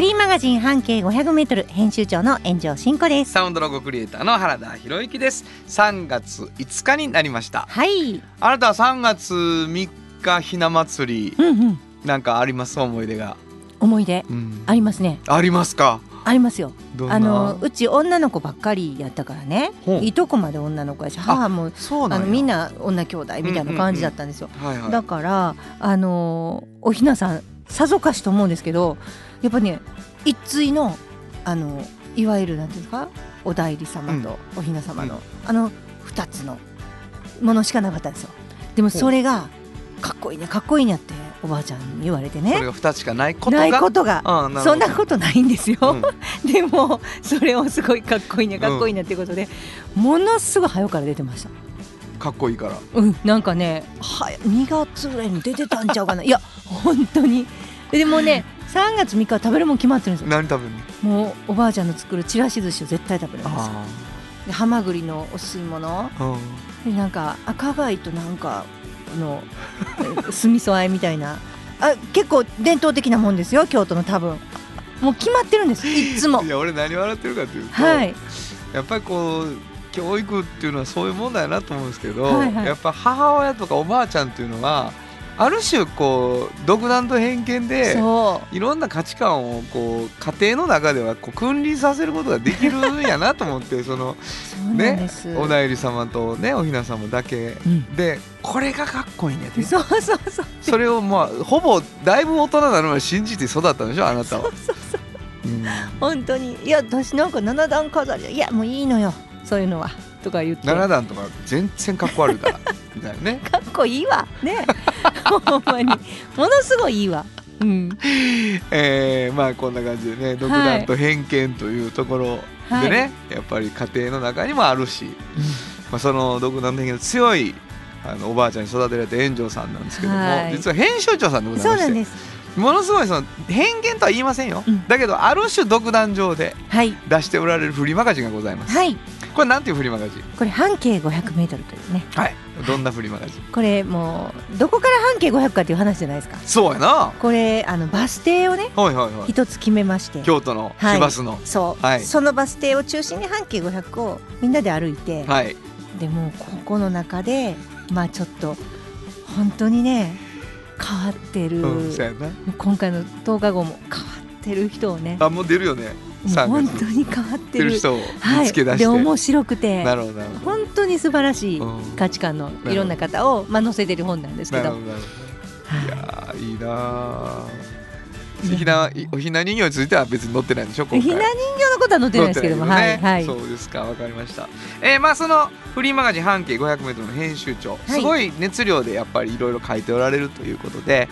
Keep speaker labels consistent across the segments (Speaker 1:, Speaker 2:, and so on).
Speaker 1: フリーマガジン半径500メートル編集長の炎上真子です。
Speaker 2: サウンドロゴクリエイターの原田博之です3月5日になりました
Speaker 1: はい。
Speaker 2: あなたは3月3日ひな祭り
Speaker 1: うんうん。
Speaker 2: なんかあります？思い出が、
Speaker 1: 思い出？
Speaker 2: うん
Speaker 1: ありますね。
Speaker 2: ありますか？
Speaker 1: ありますよ。あのうち女の子ばっかりやったからね。いとこまで女の子やし、母も
Speaker 2: そうなんや
Speaker 1: あのみんな女兄弟みたいな感じだったんですよ。だからあのおひなさんさぞかしと思うんですけど、やっぱね一対のあのいわゆるなんていうんですか、お代理様とおひな様の、あの二つのものしかなかったんですよ。でもそれがかっこいいねかっこいいねっておばあちゃんに言われてね。
Speaker 2: それが2つしかないことが？
Speaker 1: ないことが。そんなことないんですよ、
Speaker 2: うん。
Speaker 1: でもそれをすごいかっこいいねかっこいいねっていうことで、ものすごい早から出てました。
Speaker 2: かっこいいから。
Speaker 1: うん。なんかねは2月ぐらいに出てたんちゃうかな。いや本当に。でもね3月3日は食べるもん決まってるんですよ。
Speaker 2: 何食べるの？
Speaker 1: もうおばあちゃんの作るちらし寿司を絶対食べるんですよ。
Speaker 2: あ
Speaker 1: でハマグリのお吸い物。でなんか赤貝となんかのえ酢味噌あえみたいな。あ結構伝統的なもんですよ京都の多分。もう決まってるんですいっつも。
Speaker 2: いや俺何笑ってるかというと、
Speaker 1: はい。
Speaker 2: やっぱりこう教育っていうのはそういうもんだよなと思うんですけど、
Speaker 1: はいはい。
Speaker 2: やっぱ母親とかおばあちゃんっていうのはある種こう独断と偏見でいろんな価値観をこう家庭の中ではこう君臨させることができるんやなと思って そのねお内裏様とねおひな様だけ。
Speaker 1: うん。
Speaker 2: でこれがかっこいいんやで
Speaker 1: そうそうそう。
Speaker 2: それをまあほぼだいぶ大人なのまで信じて育ったんでしょあなたは。
Speaker 1: そうそうそう。
Speaker 2: うん。
Speaker 1: 本当に。いや私なんか七段飾り。いやもういいのよ。そういうのはとか言って。
Speaker 2: 7段とか全然かっこ悪いから。みたいなね。
Speaker 1: かっこいいわ。ね。ほんまに。ものすごいいいわ。うん。
Speaker 2: えー、まあこんな感じでね独断と偏見というところでね、やっぱり家庭の中にもあるし、まあ、その独断と偏見の強いあのおばあちゃんに育てられた炎上さんなんですけども、
Speaker 1: はい。
Speaker 2: 実は編集長さんでございうましてものすごいその偏見とは言いませんよ、
Speaker 1: うん
Speaker 2: だけどある種独断上で
Speaker 1: はい
Speaker 2: 出しておられるフリーマガジンがございます、
Speaker 1: はい
Speaker 2: これなんていうフリーマガジン？
Speaker 1: これ半径 500m というね。
Speaker 2: はい。どんなフリーマガジン？
Speaker 1: これもうどこから半径500かっていう話じゃないですか。
Speaker 2: そうやな。
Speaker 1: これあのバス停をね
Speaker 2: はいはいはい。
Speaker 1: 一つ決めまして。
Speaker 2: 京都の
Speaker 1: はい。
Speaker 2: 市バスの。
Speaker 1: そう、
Speaker 2: はい。
Speaker 1: そのバス停を中心に半径500をみんなで歩いて、
Speaker 2: はい。
Speaker 1: でもここの中でまあちょっと本当にね変わってる、
Speaker 2: うんそうやな。
Speaker 1: 今回の10日後も変わってる人をね。
Speaker 2: あもう出るよね。
Speaker 1: もう
Speaker 2: 3
Speaker 1: 本
Speaker 2: 月
Speaker 1: 当に変わってる
Speaker 2: 人を
Speaker 1: はい
Speaker 2: 見つけ出して、
Speaker 1: で面白くて。
Speaker 2: なるほど
Speaker 1: 本当に素晴らしい
Speaker 2: うん
Speaker 1: 価値観のいろんな方を、まあ、載せてる本なんですけど。
Speaker 2: どど。いやーいいなひなおひな人形については別に載ってないんでしょ今回。
Speaker 1: ひな人形のことは載ってないですけども、
Speaker 2: ね。
Speaker 1: はいはい。
Speaker 2: そうですかわかりました。えーまあそのフリーマガジン半径 500m の編集長、すごい熱量でやっぱりいろいろ書いておられるということで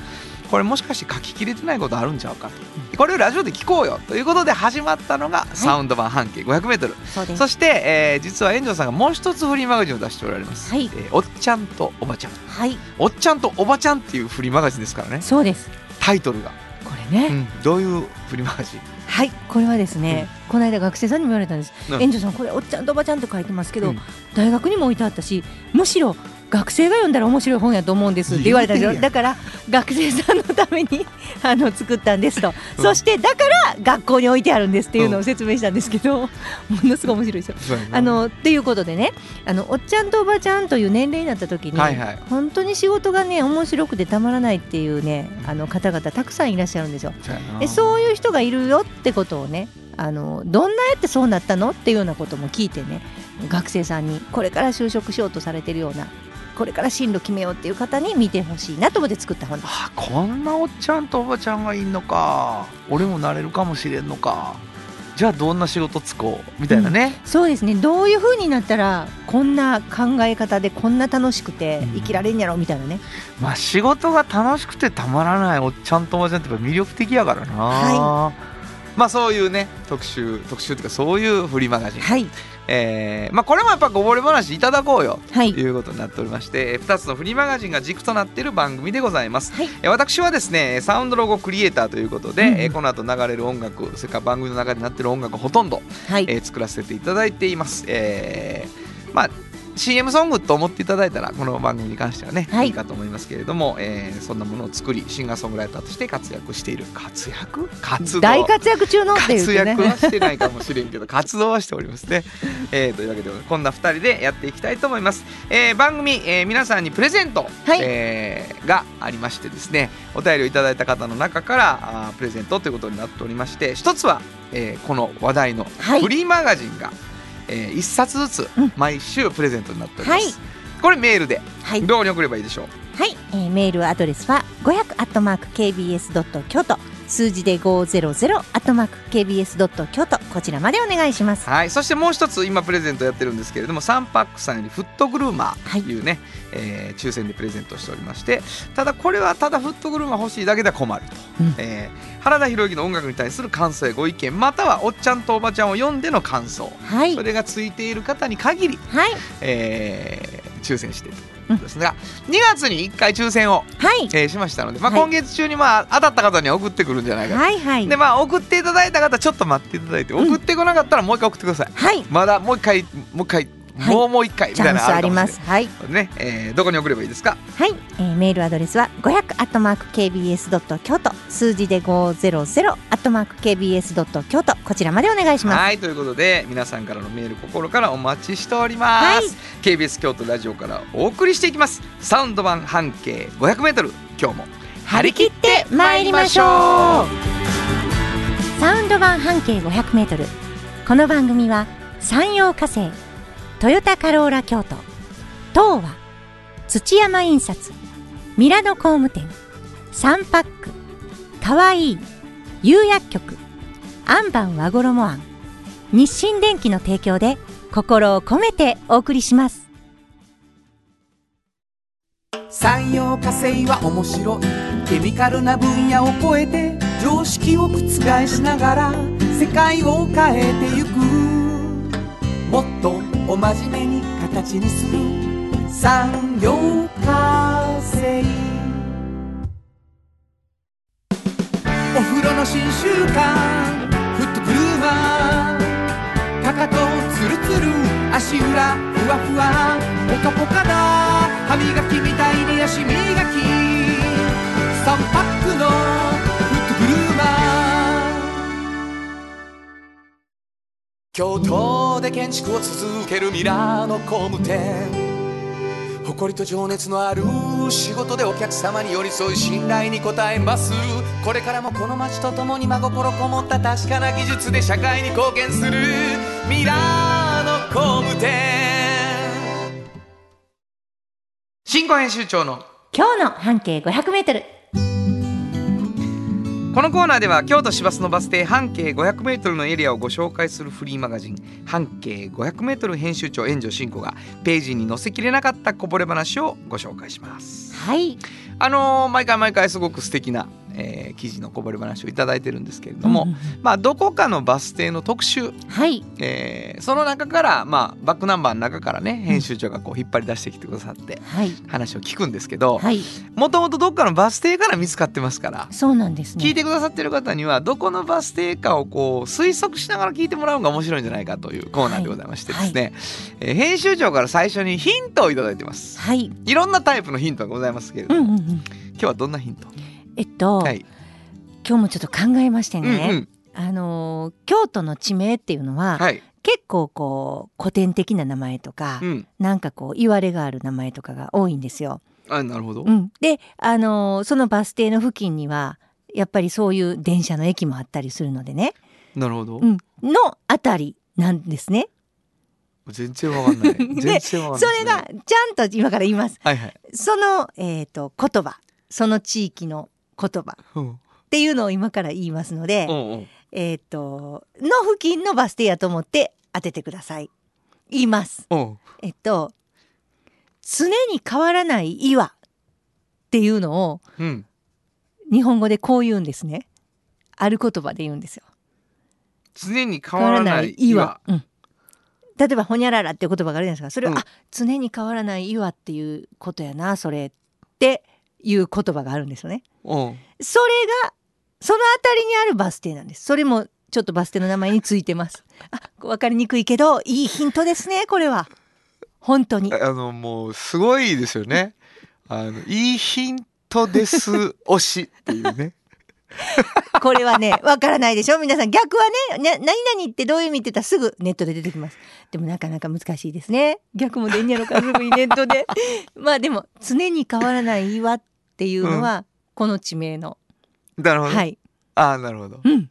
Speaker 2: これもしかして書ききれてないことあるんちゃうかと。これをラジオで聞こうよということで始まったのがサウンド版半径 500m、
Speaker 1: そうです。
Speaker 2: そして、えー実は炎上さんがもう一つフリーマガジンを出しておられます、
Speaker 1: はい。
Speaker 2: えーおっちゃんとおばちゃん。
Speaker 1: はい。
Speaker 2: おっちゃんとおばちゃんっていうフリーマガジンですからね。
Speaker 1: そうです。
Speaker 2: タイトルが、
Speaker 1: これね、
Speaker 2: うん。どういうフリーマガジン？
Speaker 1: はい。これはですね、この間学生さんにも言われたんです。
Speaker 2: うん。
Speaker 1: 園長さんこれおっちゃんとおばちゃんって書いてますけど、
Speaker 2: うん。
Speaker 1: 大学にも置いてあったしむしろ学生が読んだら面白い本やと思うんですって言われたんですよだから学生さんのためにあの作ったんですと、
Speaker 2: うん。
Speaker 1: そしてだから学校に置いてあるんですっていうの
Speaker 2: う
Speaker 1: を説明したんですけど、ものすごい面白いですよ。あのっていうことでねあのおっちゃんとおばちゃんという年齢になった時に、
Speaker 2: はいはい。
Speaker 1: 本当に仕事がね面白くてたまらないっていうねあの方々たくさんいらっしゃるんですよ。
Speaker 2: そう
Speaker 1: いう人がいるよってことをねあのどんなやってそうなったの？っていうようなことも聞いてね学生さんにこれから就職しようとされてるようなこれから進路決めようっていう方に見てほしいなと思って作った本です。
Speaker 2: あこんなおっちゃんとおばちゃんがいんのか。俺もなれるかもしれんのか。じゃあどんな仕事つこうみたいなね、
Speaker 1: そうですね。どういう風になったらこんな考え方でこんな楽しくて生きられんやろみたいなね、
Speaker 2: まあ仕事が楽しくてたまらないおっちゃんとおばちゃんってやっぱ魅力的やからな、まあそういうね特集特集というかそういうフリーマガジン、
Speaker 1: はい
Speaker 2: えーまあ、これもやっぱこぼれ話いただこうよ。
Speaker 1: はい。
Speaker 2: ということになっておりまして2つのフリーマガジンが軸となっている番組でございます。
Speaker 1: はい。
Speaker 2: えー私はですねサウンドロゴクリエイターということで、
Speaker 1: うんうん。
Speaker 2: えーこの後流れる音楽それから番組の中になっている音楽ほとんど、
Speaker 1: はい。
Speaker 2: えー作らせていただいています。えーまあ CM ソングと思っていただいたらこの番組に関してはね、
Speaker 1: はい。
Speaker 2: い、いかと思いますけれども、えーそんなものを作りシンガーソングライターとして活躍している活躍活動。
Speaker 1: 大活躍中のって言っ
Speaker 2: 活
Speaker 1: てね
Speaker 2: 躍はしてないかもしれんけど 活動はしておりますね、えーというわけでこんな2人でやっていきたいと思います、えー番組、えー皆さんにプレゼント、
Speaker 1: はい。
Speaker 2: えーがありましてですねお便りをいただいた方の中からあープレゼントということになっておりまして一つは、えーこの話題の
Speaker 1: はい。
Speaker 2: フリーマガジンが、え1冊ずつ
Speaker 1: うん。
Speaker 2: 毎週プレゼントになっております、
Speaker 1: はい。
Speaker 2: これメールで
Speaker 1: はい。
Speaker 2: どうに送ればいいでしょう？
Speaker 1: はい、えーメールアドレスは500アットマーク KBS ドット京都数字で500アットマーク KBS ドット京都こちらまでお願いします。
Speaker 2: はい、そしてもう一つ今プレゼントやってるんですけれどもサンパックさんよりフットグルーマーとい。うね、えー抽選でプレゼントしておりましてただこれはただフットグルーマー欲しいだけでは困ると、
Speaker 1: うん。
Speaker 2: えー原田博之の音楽に対する感想やご意見またはおっちゃんとおばちゃんを読んでの感想。
Speaker 1: はい。
Speaker 2: それがついている方に限り、
Speaker 1: はい。
Speaker 2: えー抽選してとですが、2月に1回抽選を、
Speaker 1: はい。
Speaker 2: えーしましたので、まあ、
Speaker 1: はい。
Speaker 2: 今月中にまあ当たった方には送ってくるんじゃないかと。
Speaker 1: はいはい。
Speaker 2: でまあ送っていただいた方ちょっと待っていただいて、
Speaker 1: うん。
Speaker 2: 送ってこなかったらもう一回送ってください。
Speaker 1: はい。
Speaker 2: まだもう一回もう一回、
Speaker 1: はい。
Speaker 2: もうもう一回みたいなの
Speaker 1: チャンスあります。はい。
Speaker 2: ね、えーどこに送ればいいですか？
Speaker 1: はい、えーメールアドレスは500アットマーク KBS ドット京都数字で500アットマーク KBS ドット京都こちらまでお願いします。
Speaker 2: はい。ということで皆さんからのメール心からお待ちしております、
Speaker 1: はい。
Speaker 2: KBS 京都ラジオからお送りしていきます。サウンド版半径 500m 今日も
Speaker 1: 張り切って参りましょう。サウンド版半径500メートル。この番組は山陽火星トヨタカローラ京都。東和土山印刷ミラノ工務店サンパックかわいい釉薬局アンバン和衣あん日清電機の提供で心を込めてお送りします。
Speaker 3: 産業化成は面白い。ケミカルな分野を超えて常識を覆しながら世界を変えてゆく。もっとお真面目に形にする。産業化成お風呂の新習慣フットグルーマーかかとツルツル足裏ふわふわ。ポカポカだ。歯磨きみたいに足磨き。3パックの京都で建築を続けるミラーの工務店。誇りと情熱のある仕事でお客様に寄り添い信頼に応えます。これからもこの街とともに真心こもった確かな技術で社会に貢献するミラーの工務店。
Speaker 2: 新語編集長の
Speaker 1: 今日の半径500メートル
Speaker 2: このコーナーでは京都市バスのバス停半径 500m のエリアをご紹介するフリーマガジン半径 500m 編集長援助進行がページに載せきれなかったこぼれ話をご紹介します。
Speaker 1: はい
Speaker 2: あのー毎回毎回すごく素敵な、えー記事のこぼれ話をいただいてるんですけれども、
Speaker 1: うん
Speaker 2: まあどこかのバス停の特集、
Speaker 1: はい。
Speaker 2: えーその中からまあバックナンバーの中からね編集長がこう引っ張り出してきてくださって
Speaker 1: はい。
Speaker 2: 話を聞くんですけど
Speaker 1: はい。
Speaker 2: もともとどっかのバス停から見つかってますから
Speaker 1: そうなんですね。
Speaker 2: 聞いてくださってる方にはどこのバス停かをこう推測しながら聞いてもらうのが面白いんじゃないかというコーナーでございましてですね、えー編集長から最初にヒントをいただいてます。
Speaker 1: はい。
Speaker 2: いろんなタイプのヒントがございますけれども、
Speaker 1: うんうんうん。
Speaker 2: 今日はどんなヒント？
Speaker 1: えっと、
Speaker 2: はい、
Speaker 1: 今日もちょっと考えまして
Speaker 2: うん
Speaker 1: ね、
Speaker 2: うん。
Speaker 1: あのー京都の地名っていうのは、
Speaker 2: はい。
Speaker 1: 結構こう古典的な名前とか、
Speaker 2: うん。
Speaker 1: なんかこう言われがある名前とかが多いんですよ。
Speaker 2: あなるほど、
Speaker 1: うん、で、あのーそのバス停の付近にはやっぱりそういう電車の駅もあったりするのでね、
Speaker 2: なるほど、
Speaker 1: うん、のあたりなんですね。
Speaker 2: 全然わかんない。全然わかんない
Speaker 1: それがちゃんと今から言います。
Speaker 2: はいはい、
Speaker 1: その、えー、と言葉。その地域の言葉
Speaker 2: うん
Speaker 1: っていうのを今から言いますので、
Speaker 2: うんうん
Speaker 1: えっ、との付近のバス停やと思って当ててください。言います。
Speaker 2: うん
Speaker 1: えっと常に変わらない岩っていうのを
Speaker 2: うん
Speaker 1: 日本語でこう言うんですね。ある言葉で言うんですよ。
Speaker 2: 常に変わらない岩。
Speaker 1: うん、例えばほにゃららっていう言葉があるじゃないですかそれは、
Speaker 2: うん
Speaker 1: あ常に変わらない岩っていうことやなそれっていう言葉があるんですよね
Speaker 2: うん。
Speaker 1: それがその辺りにあるバス停なんですそれもちょっとバス停の名前についてます あ分かりにくいけどいいヒントですねこれは本当に
Speaker 2: あのもうすごいですよね。あのいいヒントです推しっていうね。
Speaker 1: これはね、わからないでしょ？皆さん逆はね、ね、何々ってどういう意味って言ったらすぐネットで出てきます。でもなかなか難しいですね。逆も出んやろか、すぐにネットで。まあでも、常に変わらない岩っていうのは、この地名の。
Speaker 2: なるほど。
Speaker 1: はい。
Speaker 2: ああなるほど。
Speaker 1: うん。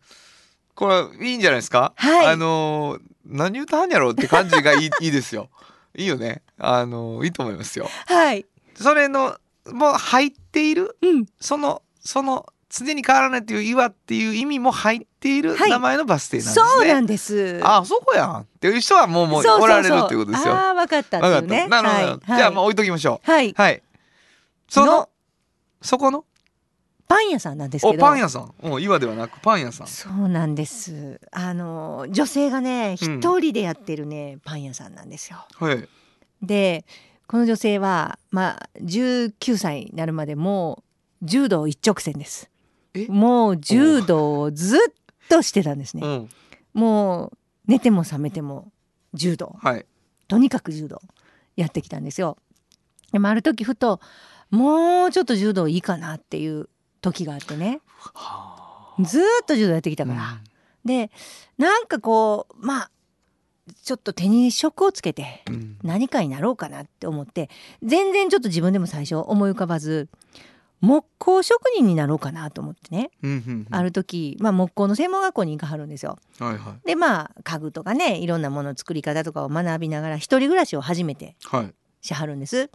Speaker 2: これいいんじゃないですか？
Speaker 1: はい
Speaker 2: あのー何言うたはんやろって感じがいい いいですよ。いいよね。あのーいいと思いますよ。
Speaker 1: はい。
Speaker 2: それのもう入っている？
Speaker 1: うん。
Speaker 2: そのその常に変わらないっていう岩っていう意味も入っている
Speaker 1: はい
Speaker 2: 名前のバス停なんですね。
Speaker 1: そうなんです。
Speaker 2: あそこやんっていう人はもうも
Speaker 1: う
Speaker 2: おられるっていうことですよ。
Speaker 1: ああ、わかったって
Speaker 2: わかった。
Speaker 1: いうね。
Speaker 2: なるほど。
Speaker 1: はい
Speaker 2: じゃあもう置いときましょう。
Speaker 1: はい。
Speaker 2: はい。その
Speaker 1: の？
Speaker 2: そこの？
Speaker 1: パン屋さんなんですけ
Speaker 2: お
Speaker 1: ど。
Speaker 2: パン屋さん。うん岩ではなくパン屋さん。
Speaker 1: そうなんです。あの、女性がね、
Speaker 2: うん
Speaker 1: 一人でやってるね、パン屋さんなんですよ。
Speaker 2: はい。
Speaker 1: でこの女性はまあ19歳になるまでもう柔道一直線です
Speaker 2: え
Speaker 1: もう柔道をずっとしてたんですね。
Speaker 2: うん。
Speaker 1: もう寝ても覚めても柔道。
Speaker 2: はい。
Speaker 1: とにかく柔道やってきたんですよ。でもある時ふともうちょっと柔道いいかなっていう時があってね。ずーっと柔道やってきたから、でなんかこうまあちょっと手に職をつけて
Speaker 2: うん。
Speaker 1: 何かになろうかなって思って全然ちょっと自分でも最初思い浮かばず木工職人になろうかなと思ってね、
Speaker 2: うんうん。
Speaker 1: ある時、まあ、木工の専門学校に行かはるんですよ。
Speaker 2: はいはい。
Speaker 1: でまあ家具とかねいろんなもの作り方とかを学びながら一人暮らしを初めて
Speaker 2: はい。
Speaker 1: しはるんです。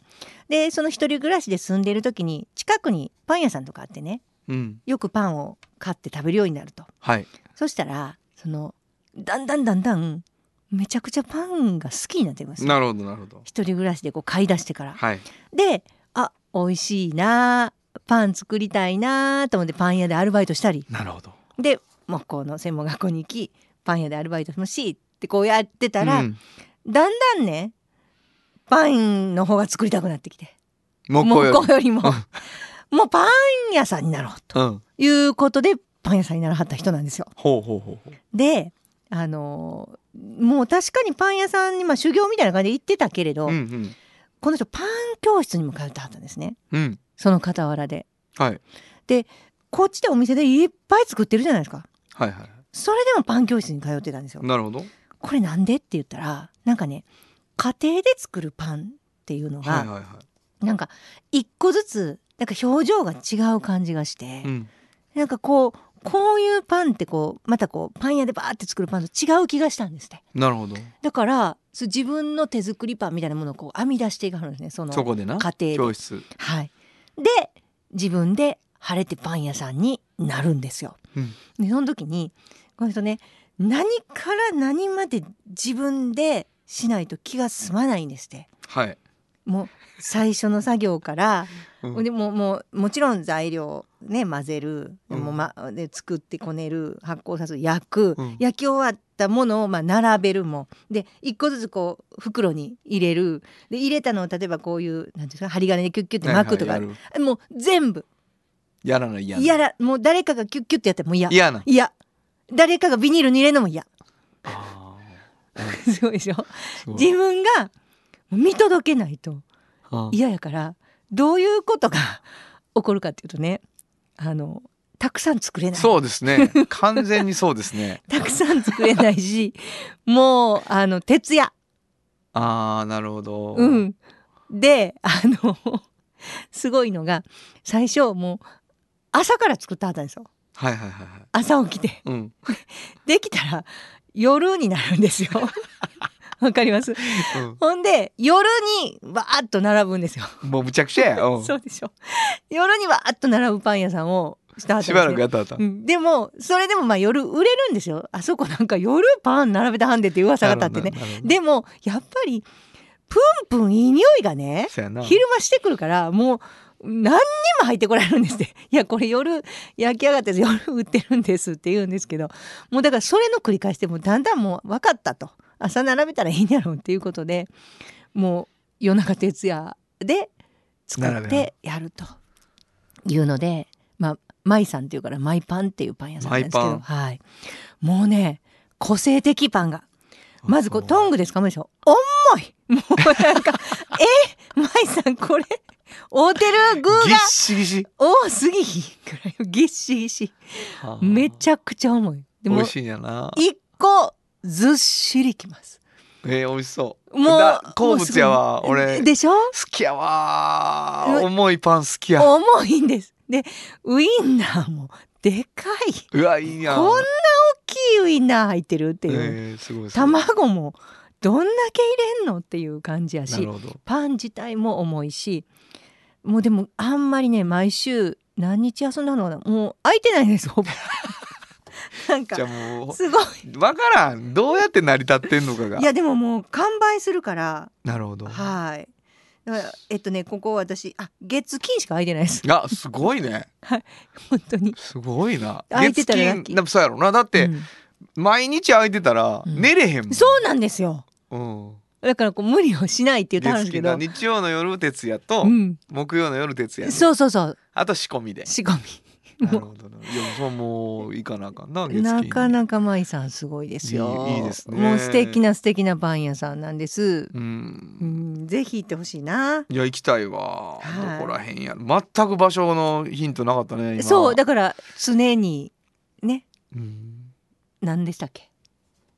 Speaker 1: でその一人暮らしで住んでいる時に近くにパン屋さんとかあってね
Speaker 2: うん。
Speaker 1: よくパンを買って食べるようになると。
Speaker 2: はい。
Speaker 1: そしたらそのだんだんだんだんめちゃくちゃパンが好きになってきます。
Speaker 2: なるほどなるほど。
Speaker 1: 一人暮らしでこう買い出してから。
Speaker 2: はい。
Speaker 1: であ美味しいなパン作りたいなと思ってパン屋でアルバイトしたり
Speaker 2: なるほど。
Speaker 1: で木工の専門学校に行きパン屋でアルバイトもしってこうやってたら、
Speaker 2: うん
Speaker 1: だんだんねパンの方が作りたくなってきて
Speaker 2: 木工よ
Speaker 1: りももうパン屋さんになろうと
Speaker 2: うん。
Speaker 1: いうことでパン屋さんにならはった人なんですよ。
Speaker 2: ほうほうほう。
Speaker 1: であのーもう確かにパン屋さんに、まあ、修行みたいな感じで行ってたけれど、
Speaker 2: うんうん。
Speaker 1: この人パン教室にも通ってはったんですね
Speaker 2: うん。
Speaker 1: その傍らで。
Speaker 2: はい。
Speaker 1: こっちでお店でいっぱい作ってるじゃないですか
Speaker 2: はいはい。
Speaker 1: それでもパン教室に通ってたんですよ
Speaker 2: なるほど。
Speaker 1: これなんでって言ったらなんかね家庭で作るパンっていうのが、
Speaker 2: はいはいはい。
Speaker 1: なんか一個ずつなんか表情が違う感じがして、
Speaker 2: うん。
Speaker 1: なんかこうこういうパンってこうまたこうパン屋でバーって作るパンと違う気がしたんですって
Speaker 2: なるほど。
Speaker 1: だから自分の手作りパンみたいなものをこう編み出していかはるんですねその
Speaker 2: そこでな。
Speaker 1: 家庭で
Speaker 2: 教室。
Speaker 1: はいで自分で晴れてパン屋さんになるんですよ。
Speaker 2: うん
Speaker 1: でその時にこの人ね何から何まで自分でしないと気が済まないんですって。
Speaker 2: はい。
Speaker 1: もう最初の作業から、
Speaker 2: うん
Speaker 1: でもうもうもちろん材料ね混ぜる、
Speaker 2: うん
Speaker 1: もうま、で作ってこねる。発酵させる。焼く、
Speaker 2: うん。
Speaker 1: 焼き終わったものをまあ並べるもで一個ずつこう袋に入れる。で入れたのを例えばこういうなんですか針金でキュッキュッて巻くとか、
Speaker 2: はいはい
Speaker 1: もう全部。
Speaker 2: やらない嫌な。
Speaker 1: 嫌だもう誰かがキュッキュッてやっても嫌。
Speaker 2: 嫌な。
Speaker 1: 嫌。誰かがビニールに入れるのも嫌。
Speaker 2: あ
Speaker 1: すごいでしょ？自分が見届けないと嫌やからどういうことが 起こるかっていうとねあのたくさん作れない
Speaker 2: そうですね。完全にそうですね。
Speaker 1: たくさん作れないしもうあの徹夜
Speaker 2: ああ、なるほど。
Speaker 1: うんであのすごいのが最初もう朝から作ったはったんですよ
Speaker 2: はいはいはいはい。
Speaker 1: 朝起きて
Speaker 2: うん。
Speaker 1: できたら夜になるんですよ わかります。
Speaker 2: うん。
Speaker 1: ほんで夜にバーッと並ぶんですよ。
Speaker 2: もうむちゃくちゃや。うん。
Speaker 1: そうでしょ。夜にバーッと並ぶパン屋さんをした
Speaker 2: しばらくやったあった。
Speaker 1: うん、でもそれでもまあ夜売れるんですよ。あそこなんか夜パン並べたはんでって噂が立ってね。でもやっぱりプンプンいい匂いがね。昼間してくるからもう何人も入ってこられるんですって。いやこれ夜焼き上がって夜売ってるんですって言うんですけどもうだからそれの繰り返しでもうだんだんもう分かったと朝並べたらいいんやろうっていうことでもう夜中徹夜で作ってやるというのでまあマイさんっていうからマイパンっていうパン屋さんなんですけど、はい、もうね個性的パンが。まずこうトングで掴むでしょ重い。もうなんか えマイさんこれ合うてる具が
Speaker 2: ぎっしぎし。
Speaker 1: 多すぎひんくらいぎっしぎし。めちゃくちゃ重い。でも
Speaker 2: 美味しいんやな。
Speaker 1: 一個ずっしりきます。
Speaker 2: えー、美味しそう。
Speaker 1: もう
Speaker 2: だ好物やわ俺。好
Speaker 1: でしょ？
Speaker 2: きやわ。重いパン好きや。
Speaker 1: 重いんです。でウインナーもでかい。う
Speaker 2: わいいやん。
Speaker 1: こんな大きいウインナー入ってるっていう、
Speaker 2: えー、すごい
Speaker 1: 卵もどんだけ入れんのっていう感じやしパン自体も重いし。もうでもあんまりね毎週何日遊んだのかな。もう空いてないんですほぼ なんか
Speaker 2: じゃあもう
Speaker 1: すごい。
Speaker 2: わからん。どうやって成り立ってんのかが。
Speaker 1: いやでももう完売するから。
Speaker 2: なるほど。
Speaker 1: はい。えっとねここ私あ月金しか空いてないです。
Speaker 2: あすごいね。
Speaker 1: 本当に。
Speaker 2: すごいな。
Speaker 1: 空いてたら
Speaker 2: 月金でもそうやろな。だって、
Speaker 1: うん。
Speaker 2: 毎日空いてたら
Speaker 1: うん。
Speaker 2: 寝れへんもん、
Speaker 1: そうなんですよ。
Speaker 2: うん、
Speaker 1: だからこう無理をしないって言ってはるんですけど。
Speaker 2: 日曜の夜徹夜と、
Speaker 1: うん。
Speaker 2: 木曜の夜徹夜で
Speaker 1: そうそうそう。
Speaker 2: あと仕込みで。
Speaker 1: 仕込み
Speaker 2: なるほどな。いやそうもういかなあかんな
Speaker 1: なかなか舞さんすごいですよ。
Speaker 2: いいですね。
Speaker 1: もう素敵な素敵なパン屋さんなんです。
Speaker 2: う
Speaker 1: うんんぜひ行ってほしいな。い
Speaker 2: や行きたいわ、
Speaker 1: はい。
Speaker 2: どこらへんや。ろ全く場所のヒントなかったね今。
Speaker 1: そうだから常にね。
Speaker 2: うん。
Speaker 1: 何でしたっけ？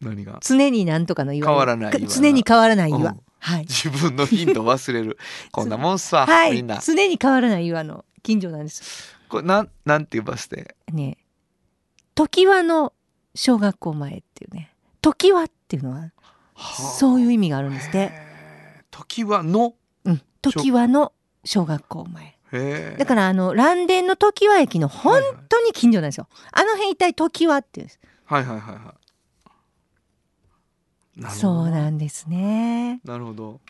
Speaker 2: 何が？
Speaker 1: 常になんとかの岩。
Speaker 2: 変わらない岩
Speaker 1: 常に変わらない岩、
Speaker 2: うん。
Speaker 1: はい。
Speaker 2: 自分のヒント忘れる。こんなもんさ、
Speaker 1: はい。
Speaker 2: みんな。
Speaker 1: 常に変わらない岩の近所なんです
Speaker 2: これなんなんていうバス停
Speaker 1: ね常盤の小学校前っていうね。常盤っていうのはそういう意味があるんですって、
Speaker 2: 時はの？
Speaker 1: うん、常盤の小学校前。だからあの蘭電の常盤駅の本当に近所なんですよ。あの辺一体常盤っていうんです。
Speaker 2: はいはいはいはい。
Speaker 1: そ
Speaker 2: ど。
Speaker 1: うなんですね。
Speaker 2: なるほど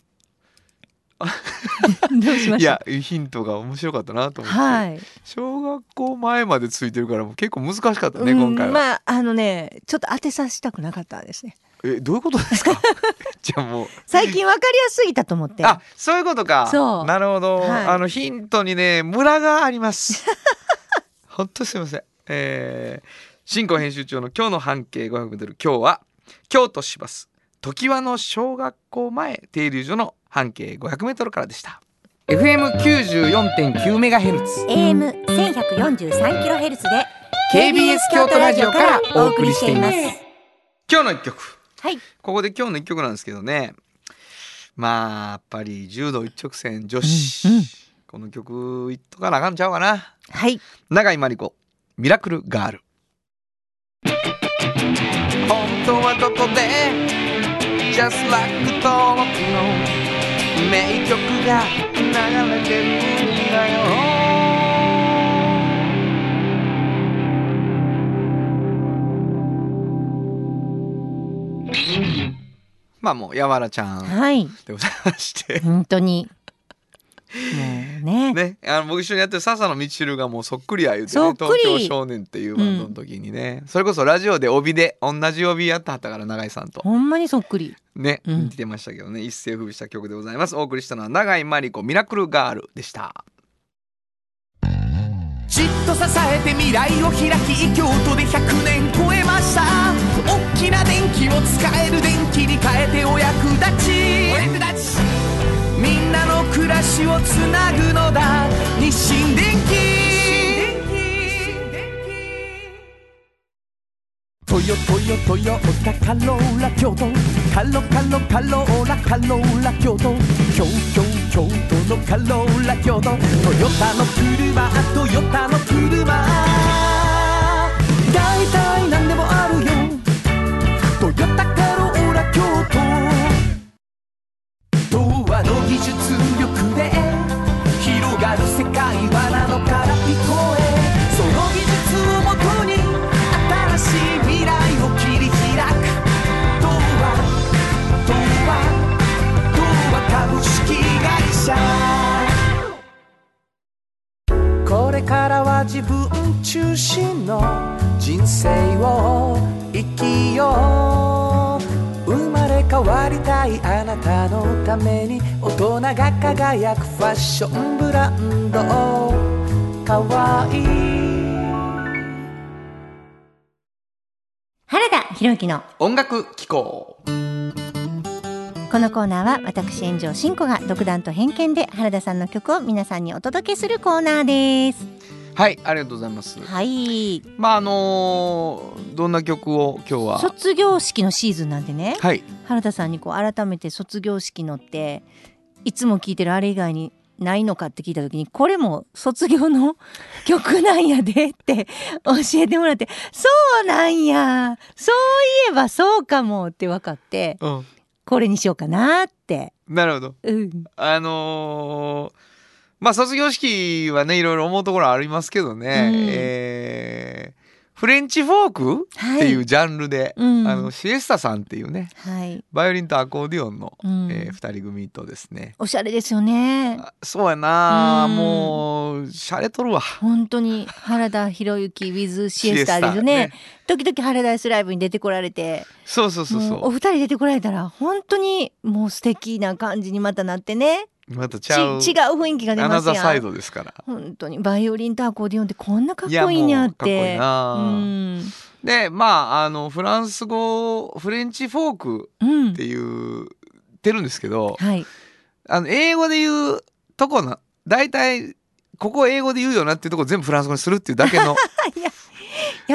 Speaker 1: どうしま
Speaker 2: い
Speaker 1: した？
Speaker 2: やヒントが面白かったなと思って、
Speaker 1: はい。
Speaker 2: 小学校前までついてるからもう結構難しかったね、
Speaker 1: うん
Speaker 2: 今回は、
Speaker 1: まああのねちょっと当てさせたくなかったですね。
Speaker 2: えどういうことですか？じゃあもう。
Speaker 1: 最近わかりやすぎたと思って。
Speaker 2: あそういうことか。
Speaker 1: そう。
Speaker 2: なるほど、
Speaker 1: はい。
Speaker 2: あのヒントにねムラがあります。本当すいません。えー、新庫編集長の今日の半径 500m 今日は京都市バス。常盤の小学校前停留所の半径 500m からでした。FM94.9 メガヘルツ。
Speaker 4: AM 千百四十三キロヘルツで
Speaker 2: KBS 京都ラジオからお送りしています。今日の一曲。
Speaker 1: はい。
Speaker 2: ここで今日の一曲なんですけどね。まあやっぱり柔道一直線女子、
Speaker 1: うんうん。
Speaker 2: この曲いっとかなあかんちゃうかな。
Speaker 1: はい。
Speaker 2: 永井真理子ミラクルガール。本当はどこで Just like 登録の名曲が流れてるんだよまあもうやわらちゃん
Speaker 1: はい。
Speaker 2: でございまして
Speaker 1: 本当に。もうね。
Speaker 2: ね、あの僕一緒にやってる笹野道弘がもうそっくりや言うてね東京少年っていうバンドの時にね、それこそラジオで帯で同じ帯やってはったから永井さんと
Speaker 1: ほんまにそっくり。
Speaker 2: ね、
Speaker 1: うん。
Speaker 2: 似てましたけどね。一世風靡した曲でございます。お送りしたのは永井真理子ミラクルガールでした。
Speaker 3: じっと支えて未来を開き京都で100年超えました。大きな電気を使える電気に変えてお役立ち。お役立ち。みんなの暮らしをつなぐのだ。日清電気トヨトヨトヨタカローラ京都カロカロカローラカローラ京都京京京都のカローラ京都トヨタの車トヨタの車大体何でもあるよトヨタカローラ京都童話の技術力れからは自分中心の人生を生きよう生まれ変わりたいあなたのために大人が輝くファッションブランドかわいい
Speaker 4: 原田博之の
Speaker 2: 音楽機構。
Speaker 4: このコーナーは私炎上真子が独断と偏見で原田さんの曲を皆さんにお届けするコーナーです。
Speaker 2: はいありがとうございます。
Speaker 4: はい。
Speaker 2: まああのーどんな曲を今日は？
Speaker 1: 卒業式のシーズンなんでね。
Speaker 2: はい。
Speaker 1: 原田さんにこう改めて卒業式のっていつも聴いてるあれ以外にないのかって聞いた時にこれも卒業の曲なんやでって 教えてもらってそうなんやそういえばそうかもって分かって。
Speaker 2: うん
Speaker 1: これにしようかなって。
Speaker 2: なるほど。
Speaker 1: うん、
Speaker 2: あのーまあ卒業式はねいろいろ思うところありますけどね、
Speaker 1: うん。
Speaker 2: えーフレンチフォーク？
Speaker 1: はい。
Speaker 2: っていうジャンルで、
Speaker 1: うん。
Speaker 2: あのシエスタさんっていうね
Speaker 1: はい、
Speaker 2: バイオリンとアコーディオンの、
Speaker 1: うん。
Speaker 2: えー二人組とですね。
Speaker 1: おしゃれですよね。
Speaker 2: あそうやな、
Speaker 1: うん。
Speaker 2: もうしゃれとるわ。
Speaker 1: 本当に原田博之 with シエスタですね。時々ハラダイスライブに出てこられて、
Speaker 2: そうそうそう
Speaker 1: もう。お
Speaker 2: そ
Speaker 1: 二人出てこられたら本当にもう素敵な感じにまたなってね。
Speaker 2: うまた
Speaker 1: ち
Speaker 2: ちゃう
Speaker 1: 違う雰囲気が出
Speaker 2: ア
Speaker 1: ますやん。
Speaker 2: ナザーサイドですから
Speaker 1: 本当にバイオリンとアコーディオンってこんなかっこいいんやっ
Speaker 2: もうかっこい
Speaker 1: て。
Speaker 2: でまああのフランス語フレンチフォーク
Speaker 1: うん
Speaker 2: っていうてるんですけど
Speaker 1: はい。
Speaker 2: あの英語で言うとこな大体ここ英語で言うよなっていうとこ全部フランス語にするっていうだけの、
Speaker 1: や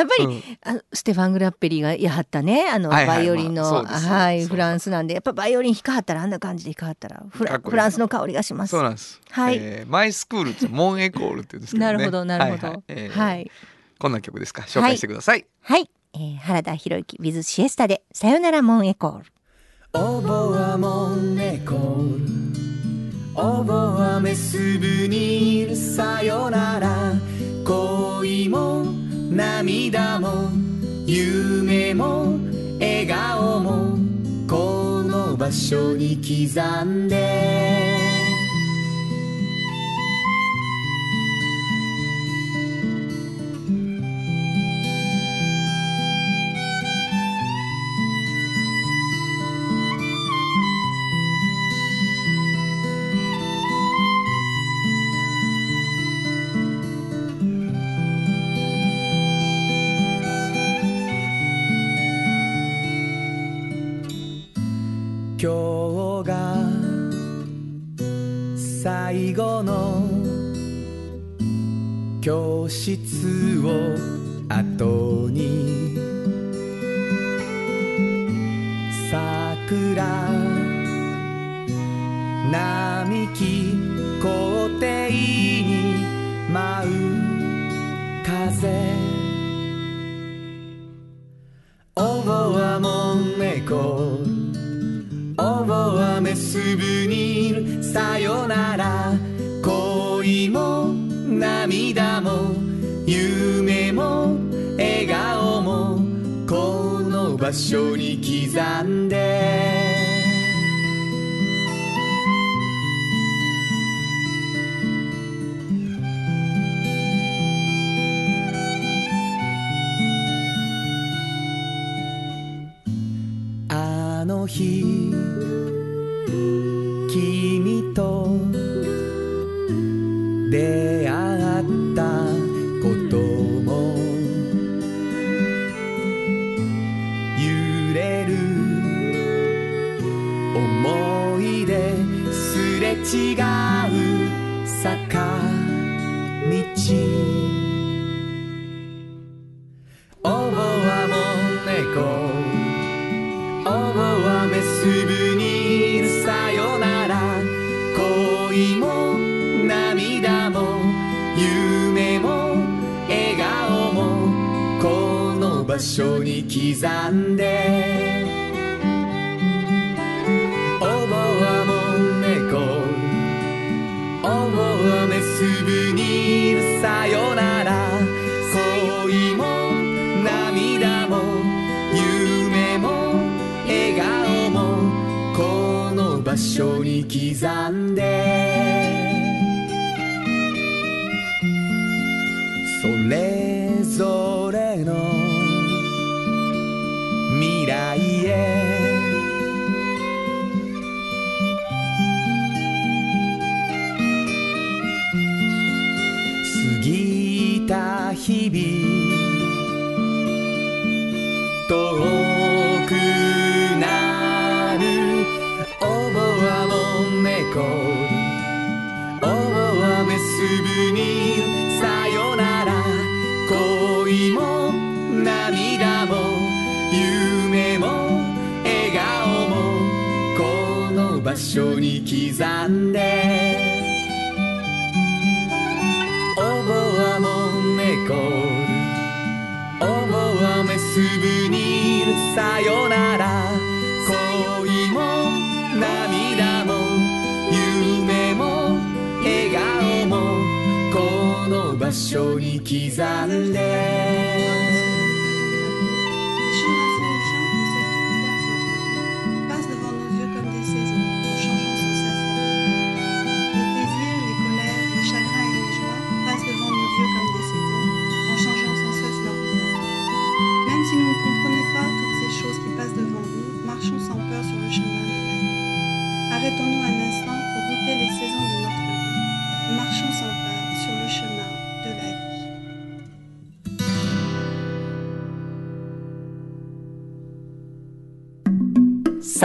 Speaker 1: っぱり、
Speaker 2: うん。
Speaker 1: あのステファン・グラッペリーがやはったねあの、
Speaker 2: はいはい
Speaker 1: バイオリンの、はいフランスなんでやっぱバイオリン弾かはったらあんな感じで弾かはったらフラ
Speaker 2: かっこいい
Speaker 1: フランスの香りがします。
Speaker 2: そうなんです、
Speaker 1: はい。
Speaker 2: えーマイスクールってモンエコールって言うんですけどね。
Speaker 1: なるほどなるほど。
Speaker 2: はいはい。えー
Speaker 1: はい。
Speaker 2: こんな曲ですか？紹介してください、
Speaker 4: はい、えー、原田博之 with シエスタでさよならモンエコール。
Speaker 3: オボアモンネコールオボアメスブニールさよなら。恋も涙も夢も笑顔もこの場所に刻んで。最後の教室を後に桜並木校庭に舞う風。おぼわもんねこおぼわめすぶにいるさよなら。も涙も夢も笑顔もこの場所に刻んで。刻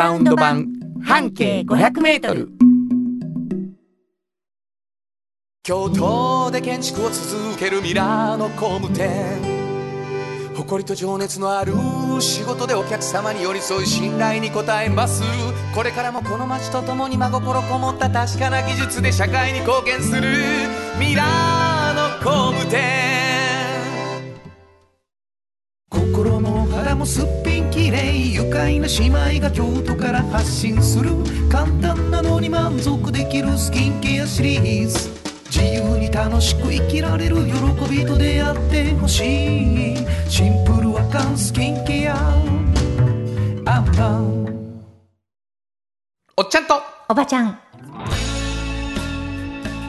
Speaker 2: サウンド版半径500メートル。
Speaker 3: 京都で建築を続けるミラーの工務店。誇りと情熱のある仕事でお客様に寄り添い信頼に応えます。これからもこの街とともに真心こもった確かな技術で社会に貢献する。ミラーの工務店。もすっぴんきれい愉快な姉妹が京都から発信する簡単なのに満足できるスキンケアシリーズ。自由に楽しく生きられる喜びと出会ってほしい。シンプルアカンスキンケア。アンパン
Speaker 2: おっちゃんと。
Speaker 1: おばちゃん。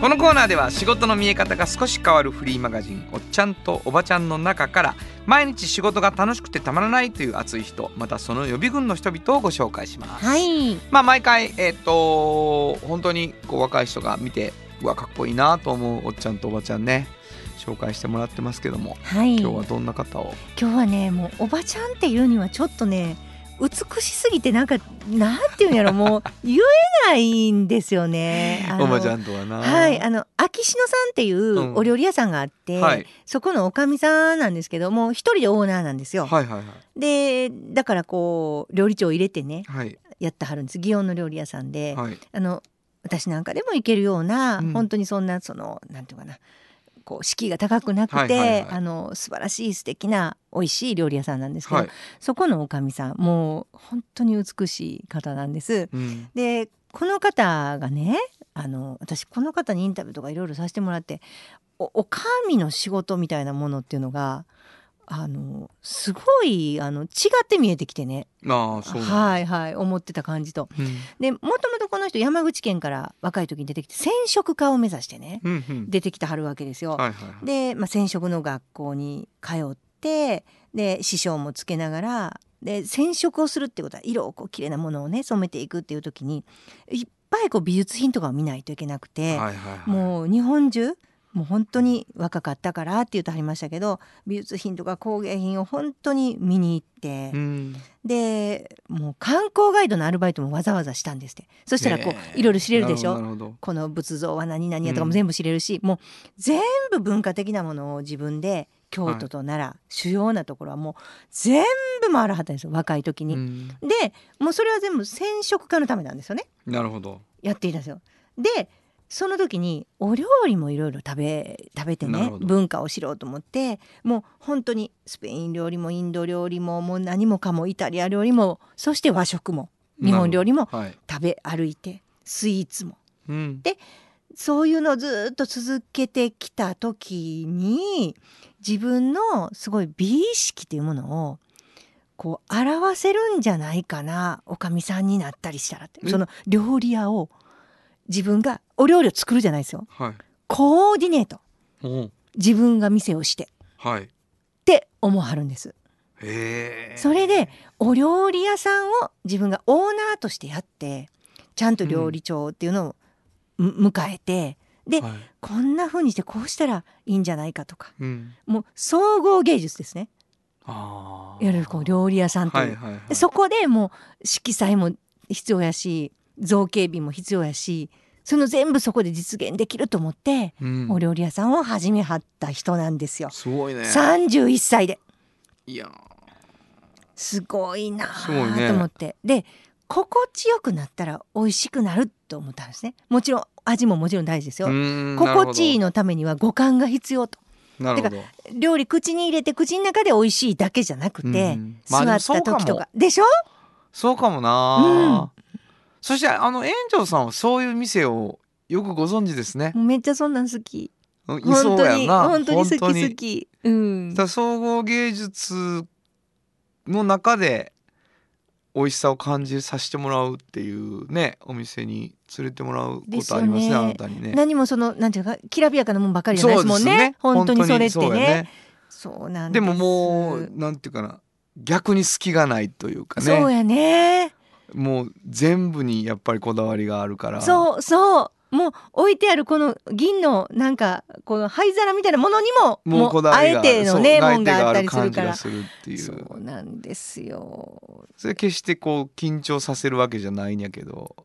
Speaker 2: このコーナーでは仕事の見え方が少し変わるフリーマガジン「おっちゃんとおばちゃん」の中から毎日仕事が楽しくてたまらないという熱い人またその予備軍の人々をご紹介します。
Speaker 1: はい。
Speaker 2: まあ毎回えっ、と本当にこう若い人が見てうわかっこいいなと思うおっちゃんとおばちゃんね紹介してもらってますけども
Speaker 1: はい。
Speaker 2: 今日はどんな方を？
Speaker 1: 今日はねもうおばちゃんっていうにはちょっとね美しすぎてなんかなんていうんやろもう 言えないんですよね。
Speaker 2: おばちゃんとはな。
Speaker 1: はい、あの秋篠さんってい
Speaker 2: うん。
Speaker 1: うお料理屋さんがあって、
Speaker 2: はい。
Speaker 1: そこのおかみさんなんですけども一人でオーナーなんですよ。
Speaker 2: はいはいはい。
Speaker 1: でだからこう料理長を入れてね
Speaker 2: はい。
Speaker 1: やってはるんです。祇園の料理屋さんで、
Speaker 2: はい。
Speaker 1: あの私なんかでも行けるような、
Speaker 2: うん。
Speaker 1: 本当にそんなそのなんていうかなこう敷居が高くなくて、
Speaker 2: はいはいはい。
Speaker 1: あの素晴らしい素敵な美味しい料理屋さんなんですけど、
Speaker 2: はい、
Speaker 1: そこのおかみさんもう本当に美しい方なんです。
Speaker 2: うん、
Speaker 1: でこの方がねあの私この方にインタビューとかいろいろさせてもらっておおかみの仕事みたいなものっていうのがあのすごいあの違って見えてきてね。
Speaker 2: ああそう
Speaker 1: はいはい思ってた感じと。
Speaker 2: うん。
Speaker 1: でもともとこの人山口県から若い時に出てきて染色家を目指してね
Speaker 2: うんうん。
Speaker 1: 出てきてはるわけですよ。
Speaker 2: はいはいはい。
Speaker 1: で、まあ、染色の学校に通ってで師匠もつけながらで染色をするってことは色をこう綺麗なものをね染めていくっていう時にいっぱいこう美術品とかを見ないといけなくて、
Speaker 2: はいはいはい。
Speaker 1: もう日本中もう本当に若かったからって言ってはりましたけど美術品とか工芸品を本当に見に行って、
Speaker 2: うん。
Speaker 1: でもう観光ガイドのアルバイトもわざわざしたんですって。そしたらこう、いろいろ知れるでしょ？この仏像は何々やとかも
Speaker 2: うん
Speaker 1: 全部知れるし、もう全部文化的なものを自分で京都と奈良、主要なところはもう全部回らはったんですよ若い時に。
Speaker 2: うん。
Speaker 1: でもうそれは全部染色家のためなんですよね。
Speaker 2: なるほど。
Speaker 1: やっていたんですよ。でその時にお料理もいろいろ食べ食べてね文化を知ろうと思ってもう本当にスペイン料理もインド料理ももう何もかもイタリア料理もそして和食も日本料理も
Speaker 2: はい。
Speaker 1: 食べ歩いてスイーツも。
Speaker 2: うん。
Speaker 1: そういうのをずっと続けてきた時に自分のすごい美意識っていうものをこう表せるんじゃないかなおかみさんになったりしたらって。
Speaker 2: え？
Speaker 1: その料理屋を自分がお料理を作るじゃないですよ。
Speaker 2: はい。
Speaker 1: コーディネート。自分が店をして。
Speaker 2: はい。
Speaker 1: って思わはるんです。それでお料理屋さんを自分がオーナーとしてやってちゃんと料理長っていうのをむ迎えてで
Speaker 2: はい。
Speaker 1: こんな風にしてこうしたらいいんじゃないかとか。
Speaker 2: うん。
Speaker 1: もう総合芸術ですね。
Speaker 2: あ
Speaker 1: いわゆるこう料理屋さんという、
Speaker 2: はいはいはい。
Speaker 1: でそこでもう色彩も必要やし造形美も必要やしその全部そこで実現できると思って、
Speaker 2: うん。
Speaker 1: お料理屋さんを始めはった人なんですよ。
Speaker 2: すごいね。
Speaker 1: 31歳で。
Speaker 2: いや
Speaker 1: すごいなと思って、で心地よくなったら美味しくなると思ったんですね。もちろん味ももちろん大事ですよ、心地いい
Speaker 2: の
Speaker 1: のためには五感が必要と。
Speaker 2: なるほど。
Speaker 1: 料理口に入れて口の中で美味しいだけじゃなくて、
Speaker 2: うん。
Speaker 1: 座った時と
Speaker 2: か。
Speaker 1: かでしょ？
Speaker 2: そうかもな、そしてあの園長さんはそういう店をよくご存知ですね。
Speaker 1: もうめっちゃそんなん好き。
Speaker 2: い
Speaker 1: 本当に
Speaker 2: そうやんな。
Speaker 1: 本当に好き好き。うん。
Speaker 2: 総合芸術の中で美味しさを感じさせてもらうっていうねお店に連れてもらうことありますね
Speaker 1: ね。
Speaker 2: あなたにね。
Speaker 1: 何もそのなんていうかきらびやかなもんばかりじゃないですもんね。本当にそれってね。そうなん
Speaker 2: です。ももうなんていうかな。逆に隙がないというかね。
Speaker 1: そうやね
Speaker 2: もう全部にやっぱりこだわりがあるから。
Speaker 1: そうそう。もう置いてあるこの銀のなんかこの灰皿みたいなものにも
Speaker 2: もうこだわりが
Speaker 1: あえてのね
Speaker 2: そう
Speaker 1: もんがあったりす
Speaker 2: 相
Speaker 1: るから
Speaker 2: 手がある感じがするっていう。
Speaker 1: そうなんですよ。
Speaker 2: それ決してこう緊張させるわけじゃないんやけど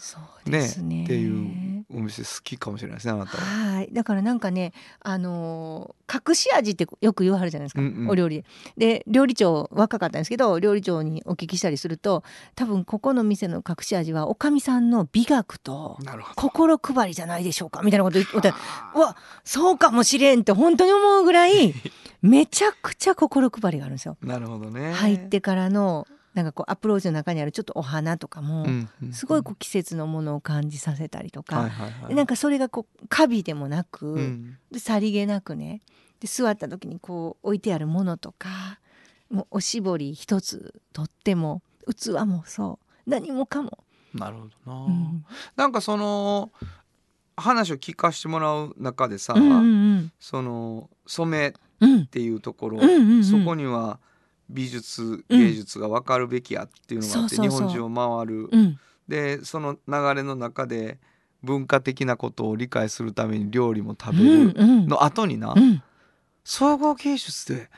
Speaker 1: そうですね
Speaker 2: っていうお店好きかもしれないですねあなたは。
Speaker 1: はいだからなんかねあのー隠し味ってよく言わはるじゃないですか、
Speaker 2: うんうん
Speaker 1: お料理でで料理長若かったんですけど料理長にお聞きしたりすると多分ここの店の隠し味はおかみさんの美学と。心配りじゃないでしょうかみたいなこと言ってうわそうかもしれんって本当に思うぐらいめちゃくちゃ心配りがあるんですよ。
Speaker 2: なるほどね。
Speaker 1: 入ってからのなんかこうアプローチの中にあるちょっとお花とかも、すごいこう季節のものを感じさせたりとか、なんかそれがこうカビでもなく、
Speaker 2: うん。
Speaker 1: でさりげなくねで座った時にこう置いてあるものとかもうおしぼり一つとっても器もそう何もかも、
Speaker 2: なるほどな、
Speaker 1: うん。
Speaker 2: なんかその話を聞かせてもらう中でさ、その染めっ
Speaker 1: うん。
Speaker 2: ていうところ、そこには美術芸術が分かるべきやっていうのがあって、日本中を回る、
Speaker 1: うん。
Speaker 2: でその流れの中で文化的なことを理解するために料理も食べ
Speaker 1: うん
Speaker 2: る
Speaker 1: うん。
Speaker 2: の後にな、
Speaker 1: うん。
Speaker 2: 総合芸術で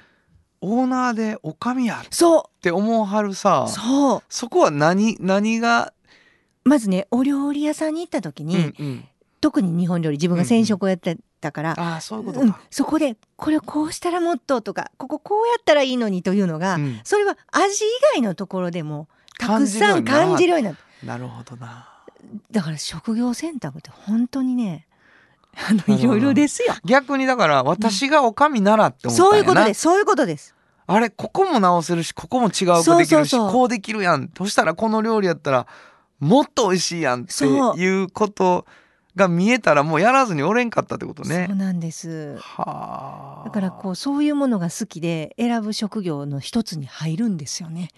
Speaker 2: オーナーでおかみやっ
Speaker 1: そ
Speaker 2: て思うはるさ
Speaker 1: うそう。
Speaker 2: そこは何何が、
Speaker 1: まずねお料理屋さんに行った時に、
Speaker 2: うんうん。
Speaker 1: 特に日本料理自分が染色をやってたから、
Speaker 2: そういうこと
Speaker 1: うん
Speaker 2: か、
Speaker 1: そこでこれをこうしたらもっととかこここうやったらいいのにというのが、
Speaker 2: うん。
Speaker 1: それは味以外のところでもたくさん感
Speaker 2: 感じ
Speaker 1: じるようになった
Speaker 2: なるほどな。
Speaker 1: だから職業選択って本当にねあのいろいろですよ。
Speaker 2: 逆にだから私がおかみならって思ったん
Speaker 1: そういうことです。そういうことです。
Speaker 2: あれここも直せるしここも違うくできるしこうできるやん。そしたらこの料理やったらもっと美味しいやんっていうことが見えたらもうやらずにおれんかったってことね
Speaker 1: そう。なんです。
Speaker 2: はあ
Speaker 1: だからこうそういうものが好きで選ぶ職業の一つに入るんですよね。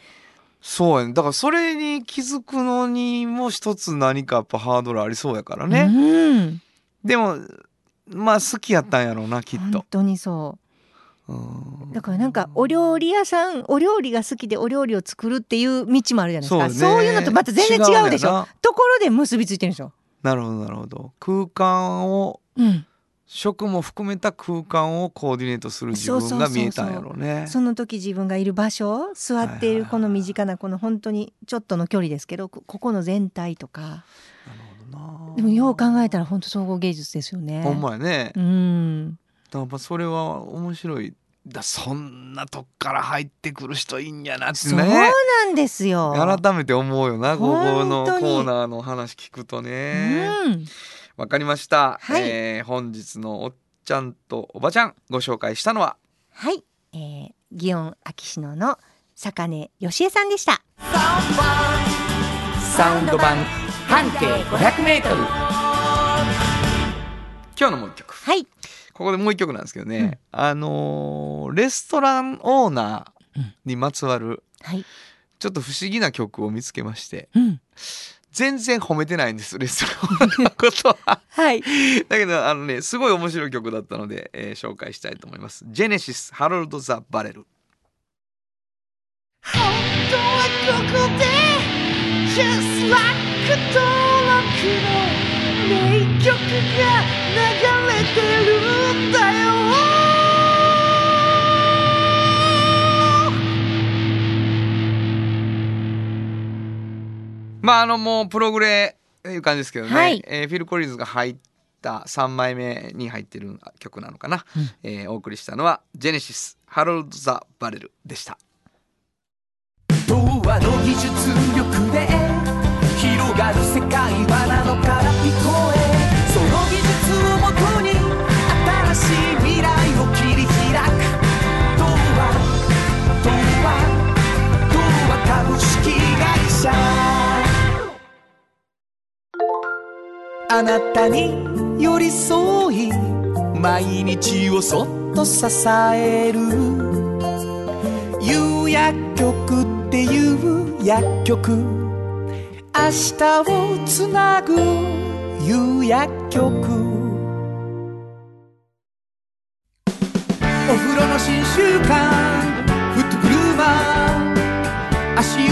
Speaker 2: そうやねだからそれに気づくのにも一つ何かやっぱハードルありそうやからね、
Speaker 1: うん、
Speaker 2: でもまあ好きやったんやろうなきっと。
Speaker 1: 本当にそう。
Speaker 2: うん
Speaker 1: だからなんかお料理屋さんお料理が好きでお料理を作るっていう道もあるじゃないですか
Speaker 2: ね
Speaker 1: そういうのとまた全然違うでしょ
Speaker 2: 違う
Speaker 1: ところで結びついてるでしょ、
Speaker 2: なるほどなるほど空間を
Speaker 1: うん、
Speaker 2: 食も含めた空間をコーディネートする自分が見えたんやろうね。
Speaker 1: その時自分がいる場所座っているこの身近なこの本当にちょっとの距離ですけどこここの全体とか
Speaker 2: なるほどな
Speaker 1: でもよう考えたら本当総合芸術ですよね。
Speaker 2: ほんまやね。
Speaker 1: うん
Speaker 2: だからやっぱそれは面白い。だそんなとこから入ってくる人いいんやなって
Speaker 1: そう
Speaker 2: ね。
Speaker 1: なんですよ。
Speaker 2: 改めて思うよなここのコーナーの話聞くとね。
Speaker 1: うん。
Speaker 2: わかりました、
Speaker 1: はい。
Speaker 2: えー本日のおっちゃんとおばちゃんご紹介したのは？
Speaker 1: はい、えー、祇園秋篠の坂根義恵さんでした。
Speaker 3: サウンド版。半径 500m
Speaker 2: 今日のもう一曲。
Speaker 1: はい。
Speaker 2: ここでもう一曲なんですけどね、あのーレストランオーナーにまつわる
Speaker 1: はい。
Speaker 2: ちょっと不思議な曲を見つけまして。
Speaker 1: うん。
Speaker 2: 全然褒めてないんですレストランのことは。
Speaker 1: はい。
Speaker 2: だけどあのねすごい面白い曲だったので、えー紹介したいと思います。ジェネシスハロルド・ザ・バレル。
Speaker 5: 本当はここで Just like 登録の名曲が流れてるんだよ。
Speaker 2: まああのもうプログレっていう感じですけどね、
Speaker 1: はい。
Speaker 2: えーフィル・コリンズが入った3枚目に入ってる曲なのかな、えーお送りしたのはジェネシスハロルド・ザ・バレルでした。
Speaker 3: 童話の技術力で広がる世界はなのから聞こえ会社あなたに寄り添い毎日をそっと支える。有薬局っていう薬局。明日をつなぐ有薬局。お風呂の新習慣。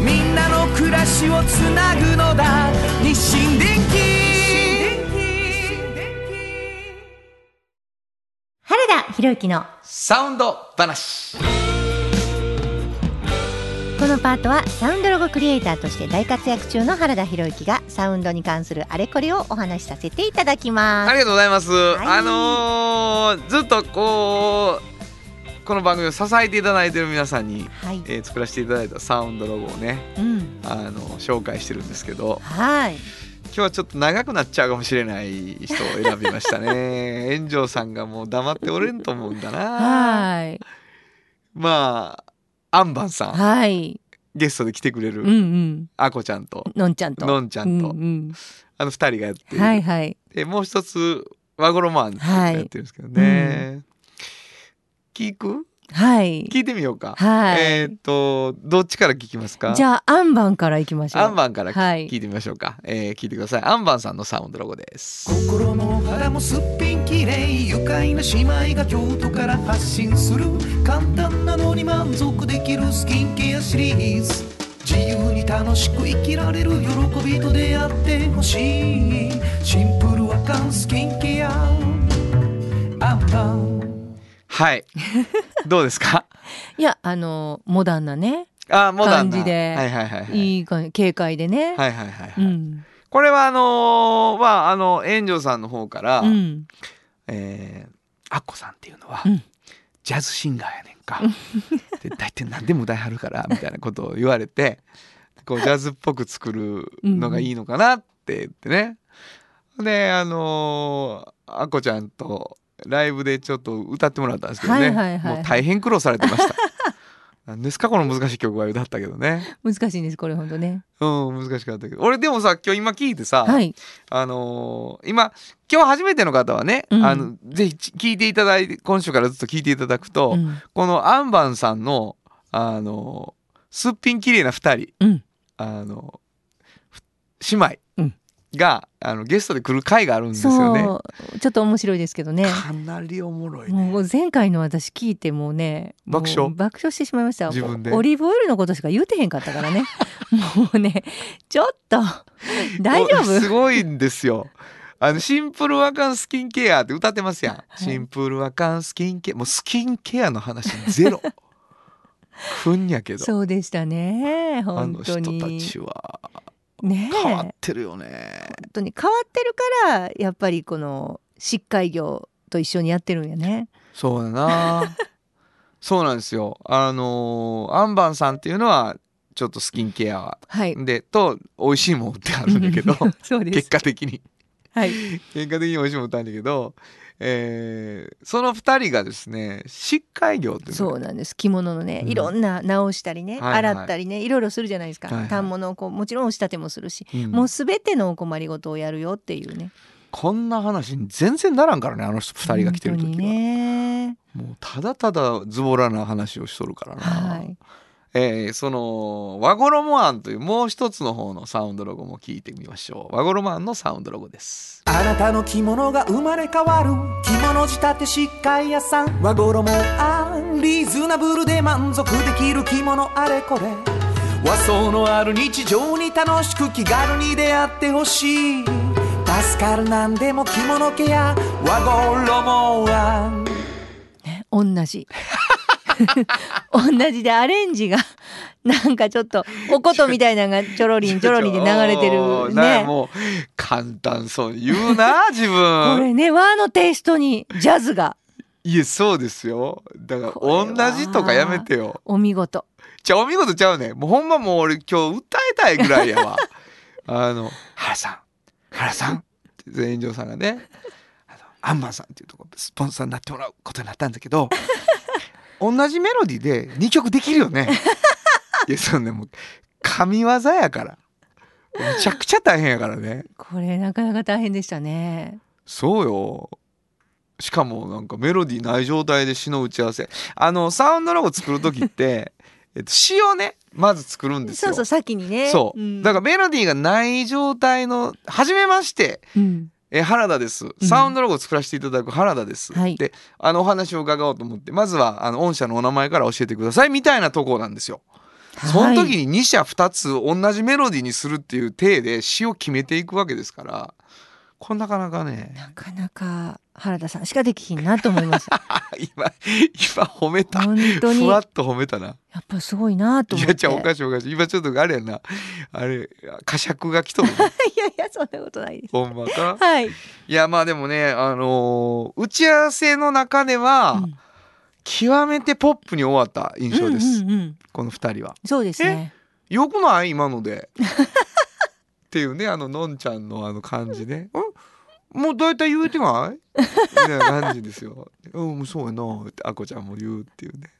Speaker 3: みんなの暮らしをつなぐのだ。日清電気
Speaker 1: 原田博之の
Speaker 2: サウンド話。
Speaker 1: このパートはサウンドロゴクリエイターとして大活躍中の原田博之がサウンドに関するあれこれをお話しさせていただきます。
Speaker 2: ありがとうございます、
Speaker 1: い。
Speaker 2: あのーずっとこうこの番組を支えていただいている皆さんに、
Speaker 1: はい。
Speaker 2: えー作らせていただいたサウンドロゴをね
Speaker 1: うん。
Speaker 2: あの紹介してるんですけど
Speaker 1: はい。
Speaker 2: 今日はちょっと長くなっちゃうかもしれない人を選びましたね。炎上さんがもう黙っておれんと思うんだな。
Speaker 1: はい。
Speaker 2: まあアンバンさん。
Speaker 1: はい。
Speaker 2: ゲストで来てくれ
Speaker 1: うんう
Speaker 2: る
Speaker 1: ん。
Speaker 2: あこちゃんと
Speaker 1: のんちゃんと。
Speaker 2: のんちゃんと。
Speaker 1: うん
Speaker 2: あの二人がやって
Speaker 1: うん
Speaker 2: る、
Speaker 1: はいはい。
Speaker 2: でもう一つ和衣マンってやってるんですけどね、聞く？
Speaker 1: はい。
Speaker 2: 聞いてみようか、
Speaker 1: はい。
Speaker 2: えーっとどっちから聞きますか？
Speaker 1: じゃあアンバンからいきましょう。
Speaker 2: アンバンから聞,、
Speaker 1: はい。
Speaker 2: 聞いてみましょうか、えー聞いてください。アンバンさんのサウンドロゴです。
Speaker 3: 心も肌もすっぴんきれい愉快な姉妹が京都から発信する簡単なのに満足できるスキンケアシリーズ。自由に楽しく生きられる喜びと出会ってほしい。シンプルアカンスキンケア。アンバン
Speaker 2: はい。どうですか？
Speaker 1: いやあのモダンなね
Speaker 2: あモダンな。
Speaker 1: 感じで
Speaker 2: はいはいはいはい。
Speaker 1: いい感じ軽快でね。
Speaker 2: はいはいはいはい、
Speaker 1: うん。
Speaker 2: これはあのーまああの炎上さんの方から、
Speaker 1: うん。
Speaker 2: えーアッコさんっていうのは、
Speaker 1: うん。
Speaker 2: ジャズシンガーやねんか。で大体何でも歌いはるからみたいなことを言われて こうジャズっぽく作るのがいいのかなって言ってね、であのーアッコちゃんとライブでちょっと歌ってもらったんですけどね、
Speaker 1: はいはいはい。
Speaker 2: もう大変苦労されてました。何ですかこの難しい曲は歌ったけどね。
Speaker 1: 難しいんですこれ本当ね。
Speaker 2: うん難しかったけど。俺でもさ今日今聞いてさ、
Speaker 1: はい。
Speaker 2: あのー今今日初めての方はね、
Speaker 1: うん。
Speaker 2: あのぜひ聞いていただいて今週からずっと聞いていただくと、
Speaker 1: うん。
Speaker 2: このアンバンさんのあのーすっぴん綺麗な2人、
Speaker 1: うん。
Speaker 2: あのふ姉妹。
Speaker 1: うん
Speaker 2: が、あのゲストで来る回があるんですよね。
Speaker 1: そうちょっと面白いですけどね
Speaker 2: かなりおもろいね。
Speaker 1: もう前回の私聞いてもうね
Speaker 2: 爆笑？
Speaker 1: 爆笑してしまいました
Speaker 2: 自分で？
Speaker 1: オリーブオイルのことしか言うてへんかったからね もうねちょっと 大丈
Speaker 2: おす
Speaker 1: 夫
Speaker 2: ごいんですよ。あのシンプルアカンスキンケアって歌ってますやん。
Speaker 1: い
Speaker 2: シンプルアカンスキンケアもうスキンケアの話ゼロ。ふんやけど。
Speaker 1: そうでしたね
Speaker 2: あ
Speaker 1: 本当
Speaker 2: の人た
Speaker 1: に
Speaker 2: ちは
Speaker 1: ねえ。
Speaker 2: 変わっ
Speaker 1: 本
Speaker 2: てるよね。
Speaker 1: 当に変わってるからやっぱりこの疾患業と一緒にやってるんやね。
Speaker 2: そうだな。そうなんですよ。あのーアンバンさんっていうのはちょっとスキンケア
Speaker 1: はい。
Speaker 2: でと美味しいもん売ってあるんだけど結果的に。
Speaker 1: はい。
Speaker 2: 結果的に美味しいもん売ってあるんだけどえーその二人がですね疾海業って
Speaker 1: そうなんです。着物のね
Speaker 2: うん。
Speaker 1: いろんな直したりね、
Speaker 2: はいはい。
Speaker 1: 洗ったりねいろいろするじゃないですか、
Speaker 2: はいはい。
Speaker 1: 反物をこうもちろん押し立てもするし、
Speaker 2: うん。
Speaker 1: もうすべてのお困りごとをやるよっていうね。
Speaker 2: こんな話に全然ならんからねあの人二人が来てる時は、
Speaker 1: ね。
Speaker 2: もうただただズボラな話をしとるからな、
Speaker 1: はい
Speaker 2: えーその和衣庵というもう一つの方のサウンドロゴも聞いてみましょう。和衣庵のサウンドロゴです。
Speaker 3: あなたの着物が生まれ変わる。着物仕立て疾海屋さん。和衣あリーズナブルで満足できる着物あれこれ。和装のある日常に楽しく気軽に出会ってほしい。助かるなんでも着物ケア。和衣は
Speaker 1: ね同じ 同じでアレンジがなんかちょっとおことみたいなのがちょろりん ちょろりんで流れてるね。
Speaker 2: なもう簡単そうに言うな 自
Speaker 1: こ
Speaker 2: 分
Speaker 1: れね和のテイストにジャズが。
Speaker 2: いやそうですよ。だから同じとかやめてよ。
Speaker 1: お見事。
Speaker 2: じゃあお見事ちゃうね。もうほんまもう俺今日歌いたいぐらいやわ。あの「原さん。原さん」って全員上さんがね。あのアンバンさんっていうとこスポンサーになってもらうことになったんだけど同じメロディーで2曲できるよね。いやそんなもう神業やから。めちゃくちゃ大変やからね。
Speaker 1: これなかなか大変でしたね。
Speaker 2: そうよ。しかもなんかメロディーない状態で詩の打ち合わせ。あのサウンドロゴ作る時って、えっと、詩をねまず作るんですよ。
Speaker 1: そうそう先にね。
Speaker 2: そう、
Speaker 1: ん。
Speaker 2: だからメロディーがない状態の「はじめまして
Speaker 1: うん
Speaker 2: え原田です。サウンドロゴを作らせていただく原田です」
Speaker 1: はい。
Speaker 2: であのお話を伺おうと思ってまずはあの御社のお名前から教えてください。みたいなところなんですよ。その時に2社2つ同じメロディーにするっていう体で詩を決めていくわけですからこれなかなかね。
Speaker 1: なかなか原田さんしかできひんなと思いました
Speaker 2: 今今褒めた。
Speaker 1: 本当に。や
Speaker 2: ふわっと褒めたな。
Speaker 1: っぱすごいなと
Speaker 2: い
Speaker 1: 思って。
Speaker 2: やじゃあおかしいおかしい。今ちょっとあれやな。あれ呵責が来とる
Speaker 1: いやいやそんなことないです。
Speaker 2: ほんまか？
Speaker 1: はい、
Speaker 2: いやまあでもねあのー打ち合わせの中では、
Speaker 1: うん。
Speaker 2: 極めてポップに終わった印象です、
Speaker 1: うんうんうん。
Speaker 2: この2人は。
Speaker 1: そうですね。
Speaker 2: よくない？今ので。っていうねあののんちゃんのあの感じね。んもう大体言えてない？みたいな感じですよ。うんそうやなってあこちゃんも言うっていうね。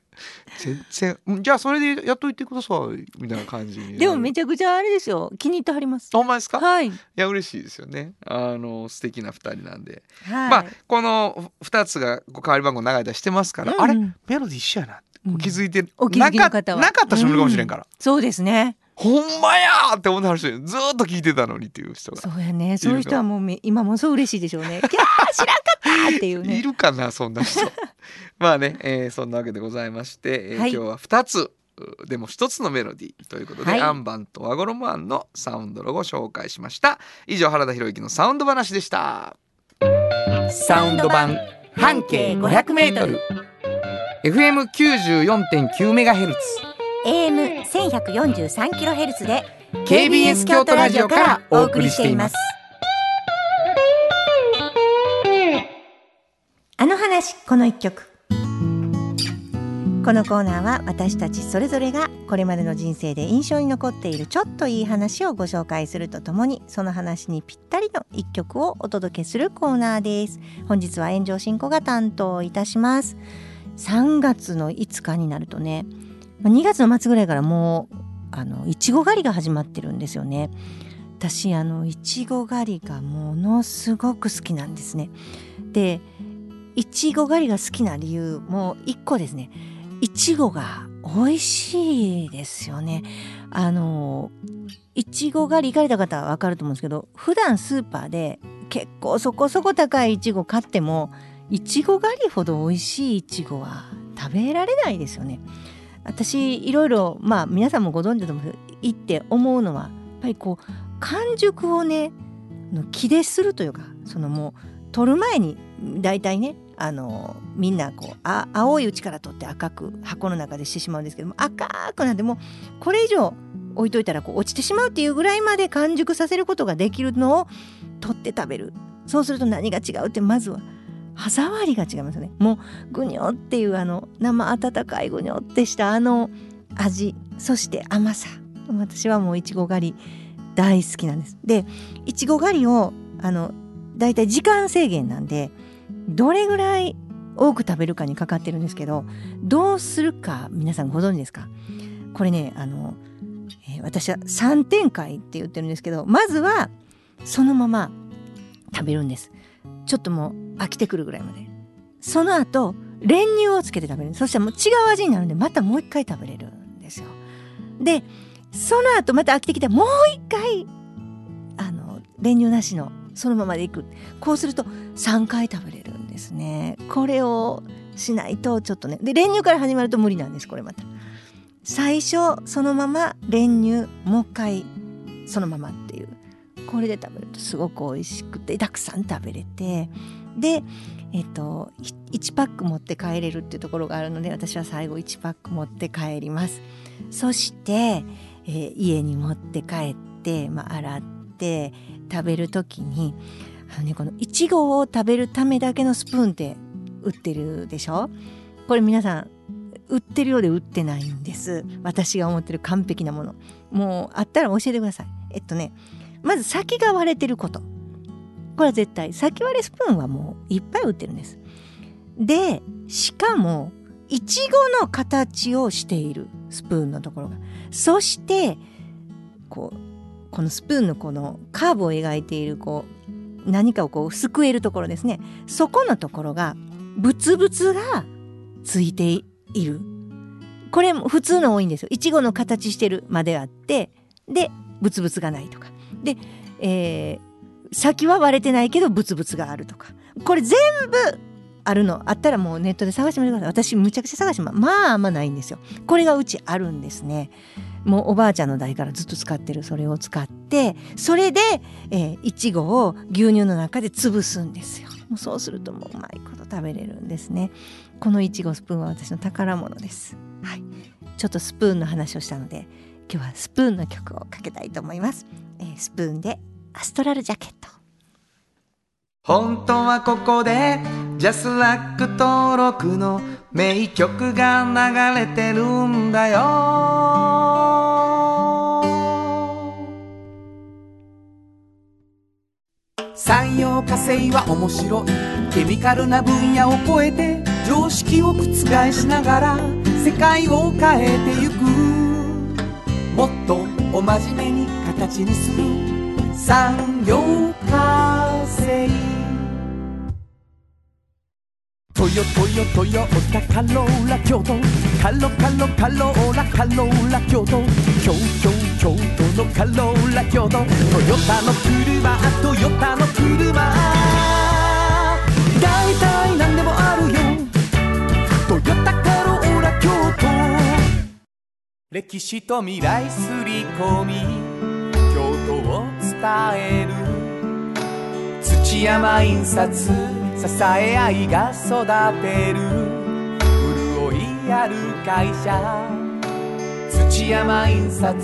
Speaker 2: 全然うんじゃあそれでやっといてくださいみたいな感じに。
Speaker 1: でもめ
Speaker 2: ち
Speaker 1: ちゃくちゃあれですよ。気に入ってはります。
Speaker 2: ゃほんまですか？い
Speaker 1: はい。
Speaker 2: や嬉しいですよね。あの素敵な2人なんで。
Speaker 1: はい。
Speaker 2: まあこの2つがこう代わり番号流れたりしてますから、あれ
Speaker 1: うん。うん
Speaker 2: メロディー一緒やな
Speaker 1: うん
Speaker 2: 気づいてなか
Speaker 1: 方は。
Speaker 2: なかった人もいるかもしれんから、
Speaker 1: そうですね
Speaker 2: ほんまやって思ってはる人ずっと聞いてたのにっていう人が
Speaker 1: そうやね。そういう人はもう今もそう嬉しいでしょうね。いや知らんかったっていうね。
Speaker 2: いるかなそんな人。まあね、えー、そんなわけでございまして、えー、
Speaker 1: はい、
Speaker 2: 今日は2つでも一つのメロディーということで、
Speaker 1: はい、
Speaker 2: アンバンとワゴロ衣アンのサウンドロゴ紹介しました。以上原田博之のサウンド話でした。
Speaker 3: サウンド版半径 500m
Speaker 2: FM94.9MHz
Speaker 1: AM 1143キロヘルツで
Speaker 2: KBS 京都ラジオからお送りしています。
Speaker 1: あの話この一曲。このコーナーは私たちそれぞれがこれまでの人生で印象に残っているちょっといい話をご紹介するとともにその話にぴったりの一曲をお届けするコーナーです。本日は炎上進行が担当いたします。3月の5日になるとね2月の末ぐらいからもうあのいちご狩りが始まってるんですよね。私あのいちご狩りがものすごく好きなんですね。でいちご狩りが好きな理由もう一個ですね。いちごが美味しいですよね。あのいちご狩り行かれた方は分かると思うんですけど普段スーパーで結構そこそこ高いいちご買ってもいちご狩りほど美味しいいちごは食べられないですよね。私いろいろまあ皆さんもご存知だと思うんですけど行って思うのはやっぱりこう完熟をねの気でするというかそのもう取る前に大体ねあのみんなこうあ青いうちから取って赤く箱の中でしてしまうんですけども赤くなってもうこれ以上置いといたらこう落ちてしまうっていうぐらいまで完熟させることができるのを取って食べる。そうすると何が違うってまずは歯触りが違いますね。もうぐにょっていうあの生温かいぐにょってしたあの味。そして甘さ。私はもういちご狩り大好きなんです。でいちご狩りをあのだいたい時間制限なんでどれぐらい多く食べるかにかかってるんですけどどうするか皆さんご存知ですか？これねあの、えー私は3点階って言ってるんですけどまずはそのまま食べるんです。ちょっともう飽きてくるぐらいまで。その後練乳をつけて食べる。そしたらもう違う味になるんでまたもう一回食べれるんですよ。でその後また飽きてきたらもう一回あの練乳なしのそのままでいく。こうすると3回食べれるんですね。これをしないとちょっとね。で練乳から始まると無理なんですこれまた。最初そのまま練乳もう一回そのままっていう。これで食べるとすごく美味しくてたくさん食べれてでえっと1パック持って帰れるっていうところがあるので私は最後1パック持って帰ります。そして、えー家に持って帰って、まあ、洗って食べる時にあのねこのいちごを食べるためだけのスプーンって売ってるでしょ？これ皆さん売ってるようで売ってないんです。私が思ってる完璧なもの。もうあったら教えてください。えっとねまず先が割れてること。これは絶対。先割れスプーンはもういっぱい売ってるんです。でしかもいちごの形をしているスプーンのところが。そしてこうこのスプーンのこのカーブを描いているこう何かをこうすくえるところですね。そこのところがブツブツがついている。これも普通の多いんですよ。いちごの形してるまであってでブツブツがないとか。で、えー先は割れてないけどブツブツがあるとか。これ全部あるのあったらもうネットで探してみてください。私むちゃくちゃ探してまああんまないんですよ。これがうちあるんですね。もうおばあちゃんの代からずっと使ってる。それを使ってそれで、えーいちごを牛乳の中で潰すんですよ。もうそうするともううまいこと食べれるんですね。このいちごスプーンは私の宝物です。はい。ちょっとスプーンの話をしたので今日はスプーンの曲をかけたいと思います、えースプーンでアストラルジャケット。
Speaker 2: 本当はここでジャスラック登録の名曲が流れてるんだよ。
Speaker 3: 産業化成は面白い。ケミカルな分野を超えて常識を覆しながら世界を変えてゆく。もっとお真面目に形にする。産業化成。トヨトヨトヨタカローラ京都カロカロカローラカローラ京都京京京都のカローラ京都トヨタの車トヨタの車大体何でもあるよトヨタカローラ京都歴史と未来すり込みえる。土山印刷支え合いが育てる。潤いある会社。土山印刷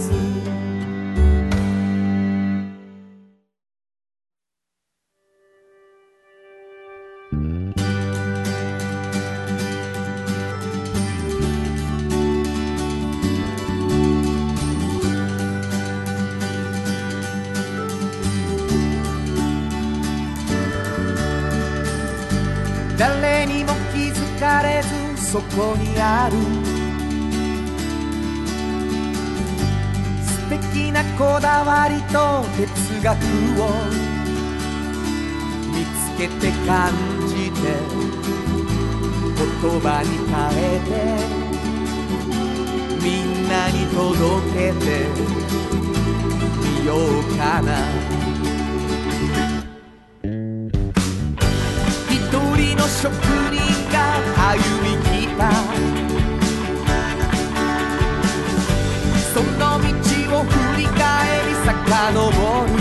Speaker 3: こにある。素敵なこだわりと哲学を見つけて感じて言葉に変えてみんなに届けてみようかな。一人の職人が歩みたその道を振り返り遡る。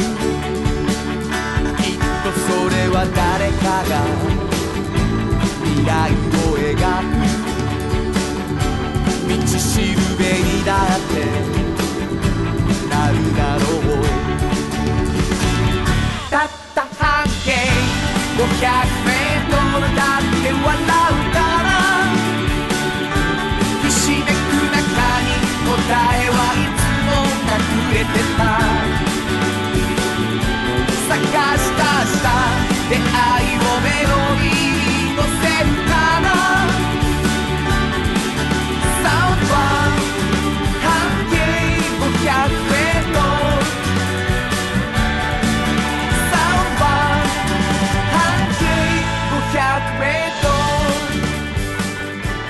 Speaker 3: きっとそれは誰かが。未来を描く。道しるべにだっててた探したした出会いをメロディーのせるかなサウンドは半径500円のサウンドは半径500円の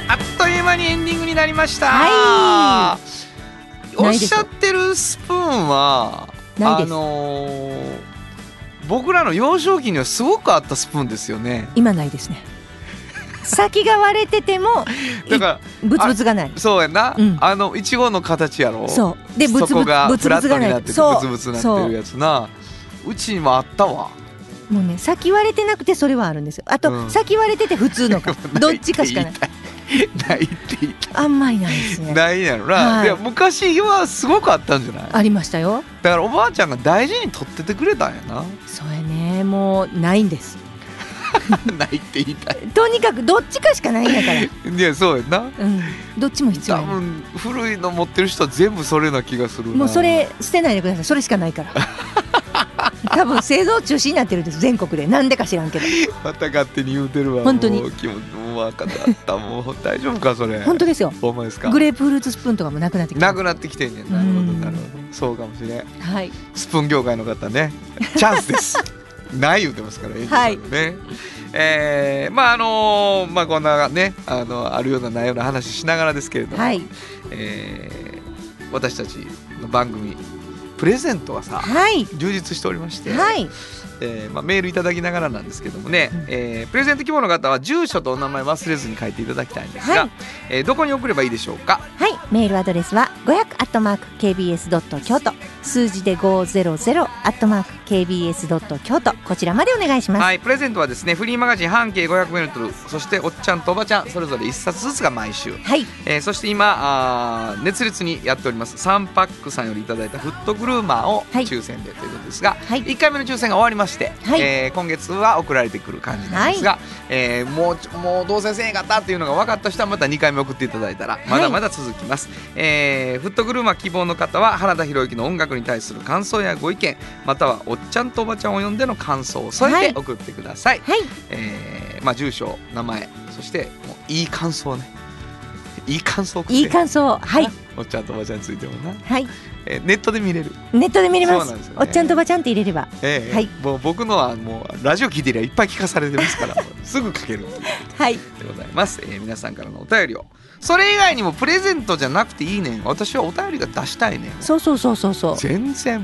Speaker 3: あっという間
Speaker 2: にエンディングになりました。
Speaker 1: はい。おっ
Speaker 2: しゃってるスプーンは
Speaker 1: ないです。
Speaker 2: あのー僕らの幼少期にはすごくあったスプーンですよね。
Speaker 1: 今ないですね。先が割れてても
Speaker 2: だから
Speaker 1: ブツブツがない。
Speaker 2: そうやな、
Speaker 1: うん。
Speaker 2: あのいちごの形やろ。
Speaker 1: そう。でブツブツブツ
Speaker 2: がフラッ
Speaker 1: ブツがない。
Speaker 2: ブツブツなってるやつな。う。ちにもあったわ。
Speaker 1: もうね先割れてなくてそれはあるんですよ。あと、
Speaker 2: うん。
Speaker 1: 先割れてて普通のか。どっちかしかない
Speaker 2: ないって言いたい
Speaker 1: あんまりないですね。
Speaker 2: ないやろな、
Speaker 1: はい。
Speaker 2: いや昔はすごくあったんじゃない？
Speaker 1: ありましたよ。
Speaker 2: だからおばあちゃんが大事に取っててくれたんやな。
Speaker 1: それね。もうないんです。
Speaker 2: ないって言いたい。
Speaker 1: とにかくどっちかしかないんだから。
Speaker 2: いやそうやな。
Speaker 1: うん。どっちも必要
Speaker 2: 多分古いの持ってる人は全部それな気がするな。
Speaker 1: もうそれ捨てないでください。それしかないから 多分製造中止になってるんです全国で。なんでか知らんけど。
Speaker 2: また勝手に言うてるわ
Speaker 1: 本当に。
Speaker 2: もう気ももう分かった。もう大丈夫かそれ。
Speaker 1: 本当ですよ。
Speaker 2: ほんまですか？
Speaker 1: グレープフルーツスプーンとかもなくなってきた
Speaker 2: なくなってきてんねんな。るほど
Speaker 1: うん。
Speaker 2: なるほど。そうかもしれん。
Speaker 1: はい。
Speaker 2: スプーン業界の方ね。チャンスです。ない言うてますからエンジェルさんのね、えーまああのーまあこんなねあのあるようなないような話しながらですけれども、
Speaker 1: はい。
Speaker 2: えー私たちの番組プレゼントがさ
Speaker 1: はい。
Speaker 2: 充実しておりまして、
Speaker 1: はい。
Speaker 2: えーまあ、メールいただきながらなんですけどもね、
Speaker 1: うん。
Speaker 2: えープレゼント希望の方は住所とお名前忘れずに書いていただきたいんですが、
Speaker 1: はい。
Speaker 2: えーどこに送ればいいでしょうか？
Speaker 1: はい。メールアドレスは500アットマーク KBS ドット京都数字で500アットマーク KBS ドット京都。こちらまでお願いします。
Speaker 2: はいプレゼントはですねフリーマガジン半径 500m そしておっちゃんとおばちゃんそれぞれ1冊ずつが毎週、
Speaker 1: はい。
Speaker 2: えーそして今あー熱烈にやっております。サンパックさんよりいただいたフットグルーマーを
Speaker 1: はい。
Speaker 2: 抽選でということですが、
Speaker 1: はい。
Speaker 2: 1回目の抽選が終わりまして、
Speaker 1: はい。
Speaker 2: えー今月は送られてくる感じなんですが、えーもうもう当選せえへんかったっていうのが分かった人はまた2回目送っていただいたらまだまだ続きます、えーフットグルーマー希望の方は原田博之の音楽に対する感想やご意見またはおっちゃんとおばちゃんを呼んでの感想を添えて送ってください、
Speaker 1: はい。
Speaker 2: えーまあ、住所名前そしてもういい感想ね。いい感想
Speaker 1: いい感想。はい。
Speaker 2: おっちゃんとおばちゃんについてもな、
Speaker 1: はい。
Speaker 2: えーネットで見れる、
Speaker 1: ネットで見れます。
Speaker 2: そうなんですよね。
Speaker 1: おっちゃんとおばちゃんって入れれば。
Speaker 2: えー
Speaker 1: はい。
Speaker 2: もう僕のはもうラジオ聞いてりゃいっぱい聞かされてますからすぐ書ける。
Speaker 1: はい。
Speaker 2: でございます、えー皆さんからのお便りをそれ以外にもプレゼントじゃなくていいねん。私はお便りが出したいねん。
Speaker 1: そうそうそうそうそう。
Speaker 2: 全然。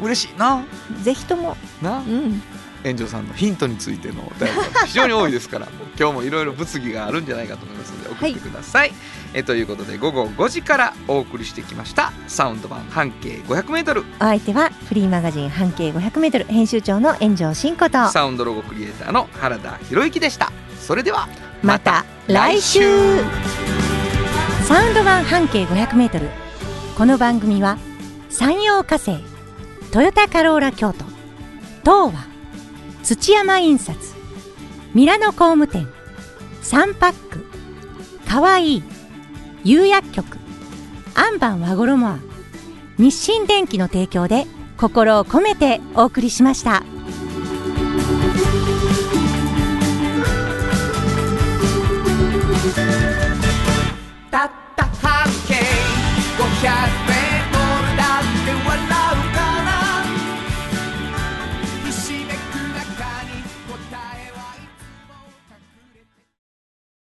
Speaker 1: う
Speaker 2: 嬉しい。な。ん
Speaker 1: ぜひとも。
Speaker 2: な。
Speaker 1: うん。
Speaker 2: 園長さんのヒントについてのお便りが非常に多いですから。今日もいろいろ物議があるんじゃないかと思いますので送ってください、えということで午後5時からお送りしてきました。サウンド版半径 500m
Speaker 1: お相手はフリーマガジン半径 500m 編集長の炎上真子と。
Speaker 2: サウンドロゴクリエイターの原田博之でした。それでは
Speaker 1: また来週サウンド版半径 500m この番組は山陽火星トヨタカローラ京都東和土山印刷ミラノ工務店サンパックかわいい釉薬局アンバン和衣ア日清電機の提供で心を込めてお送りしました。podcast.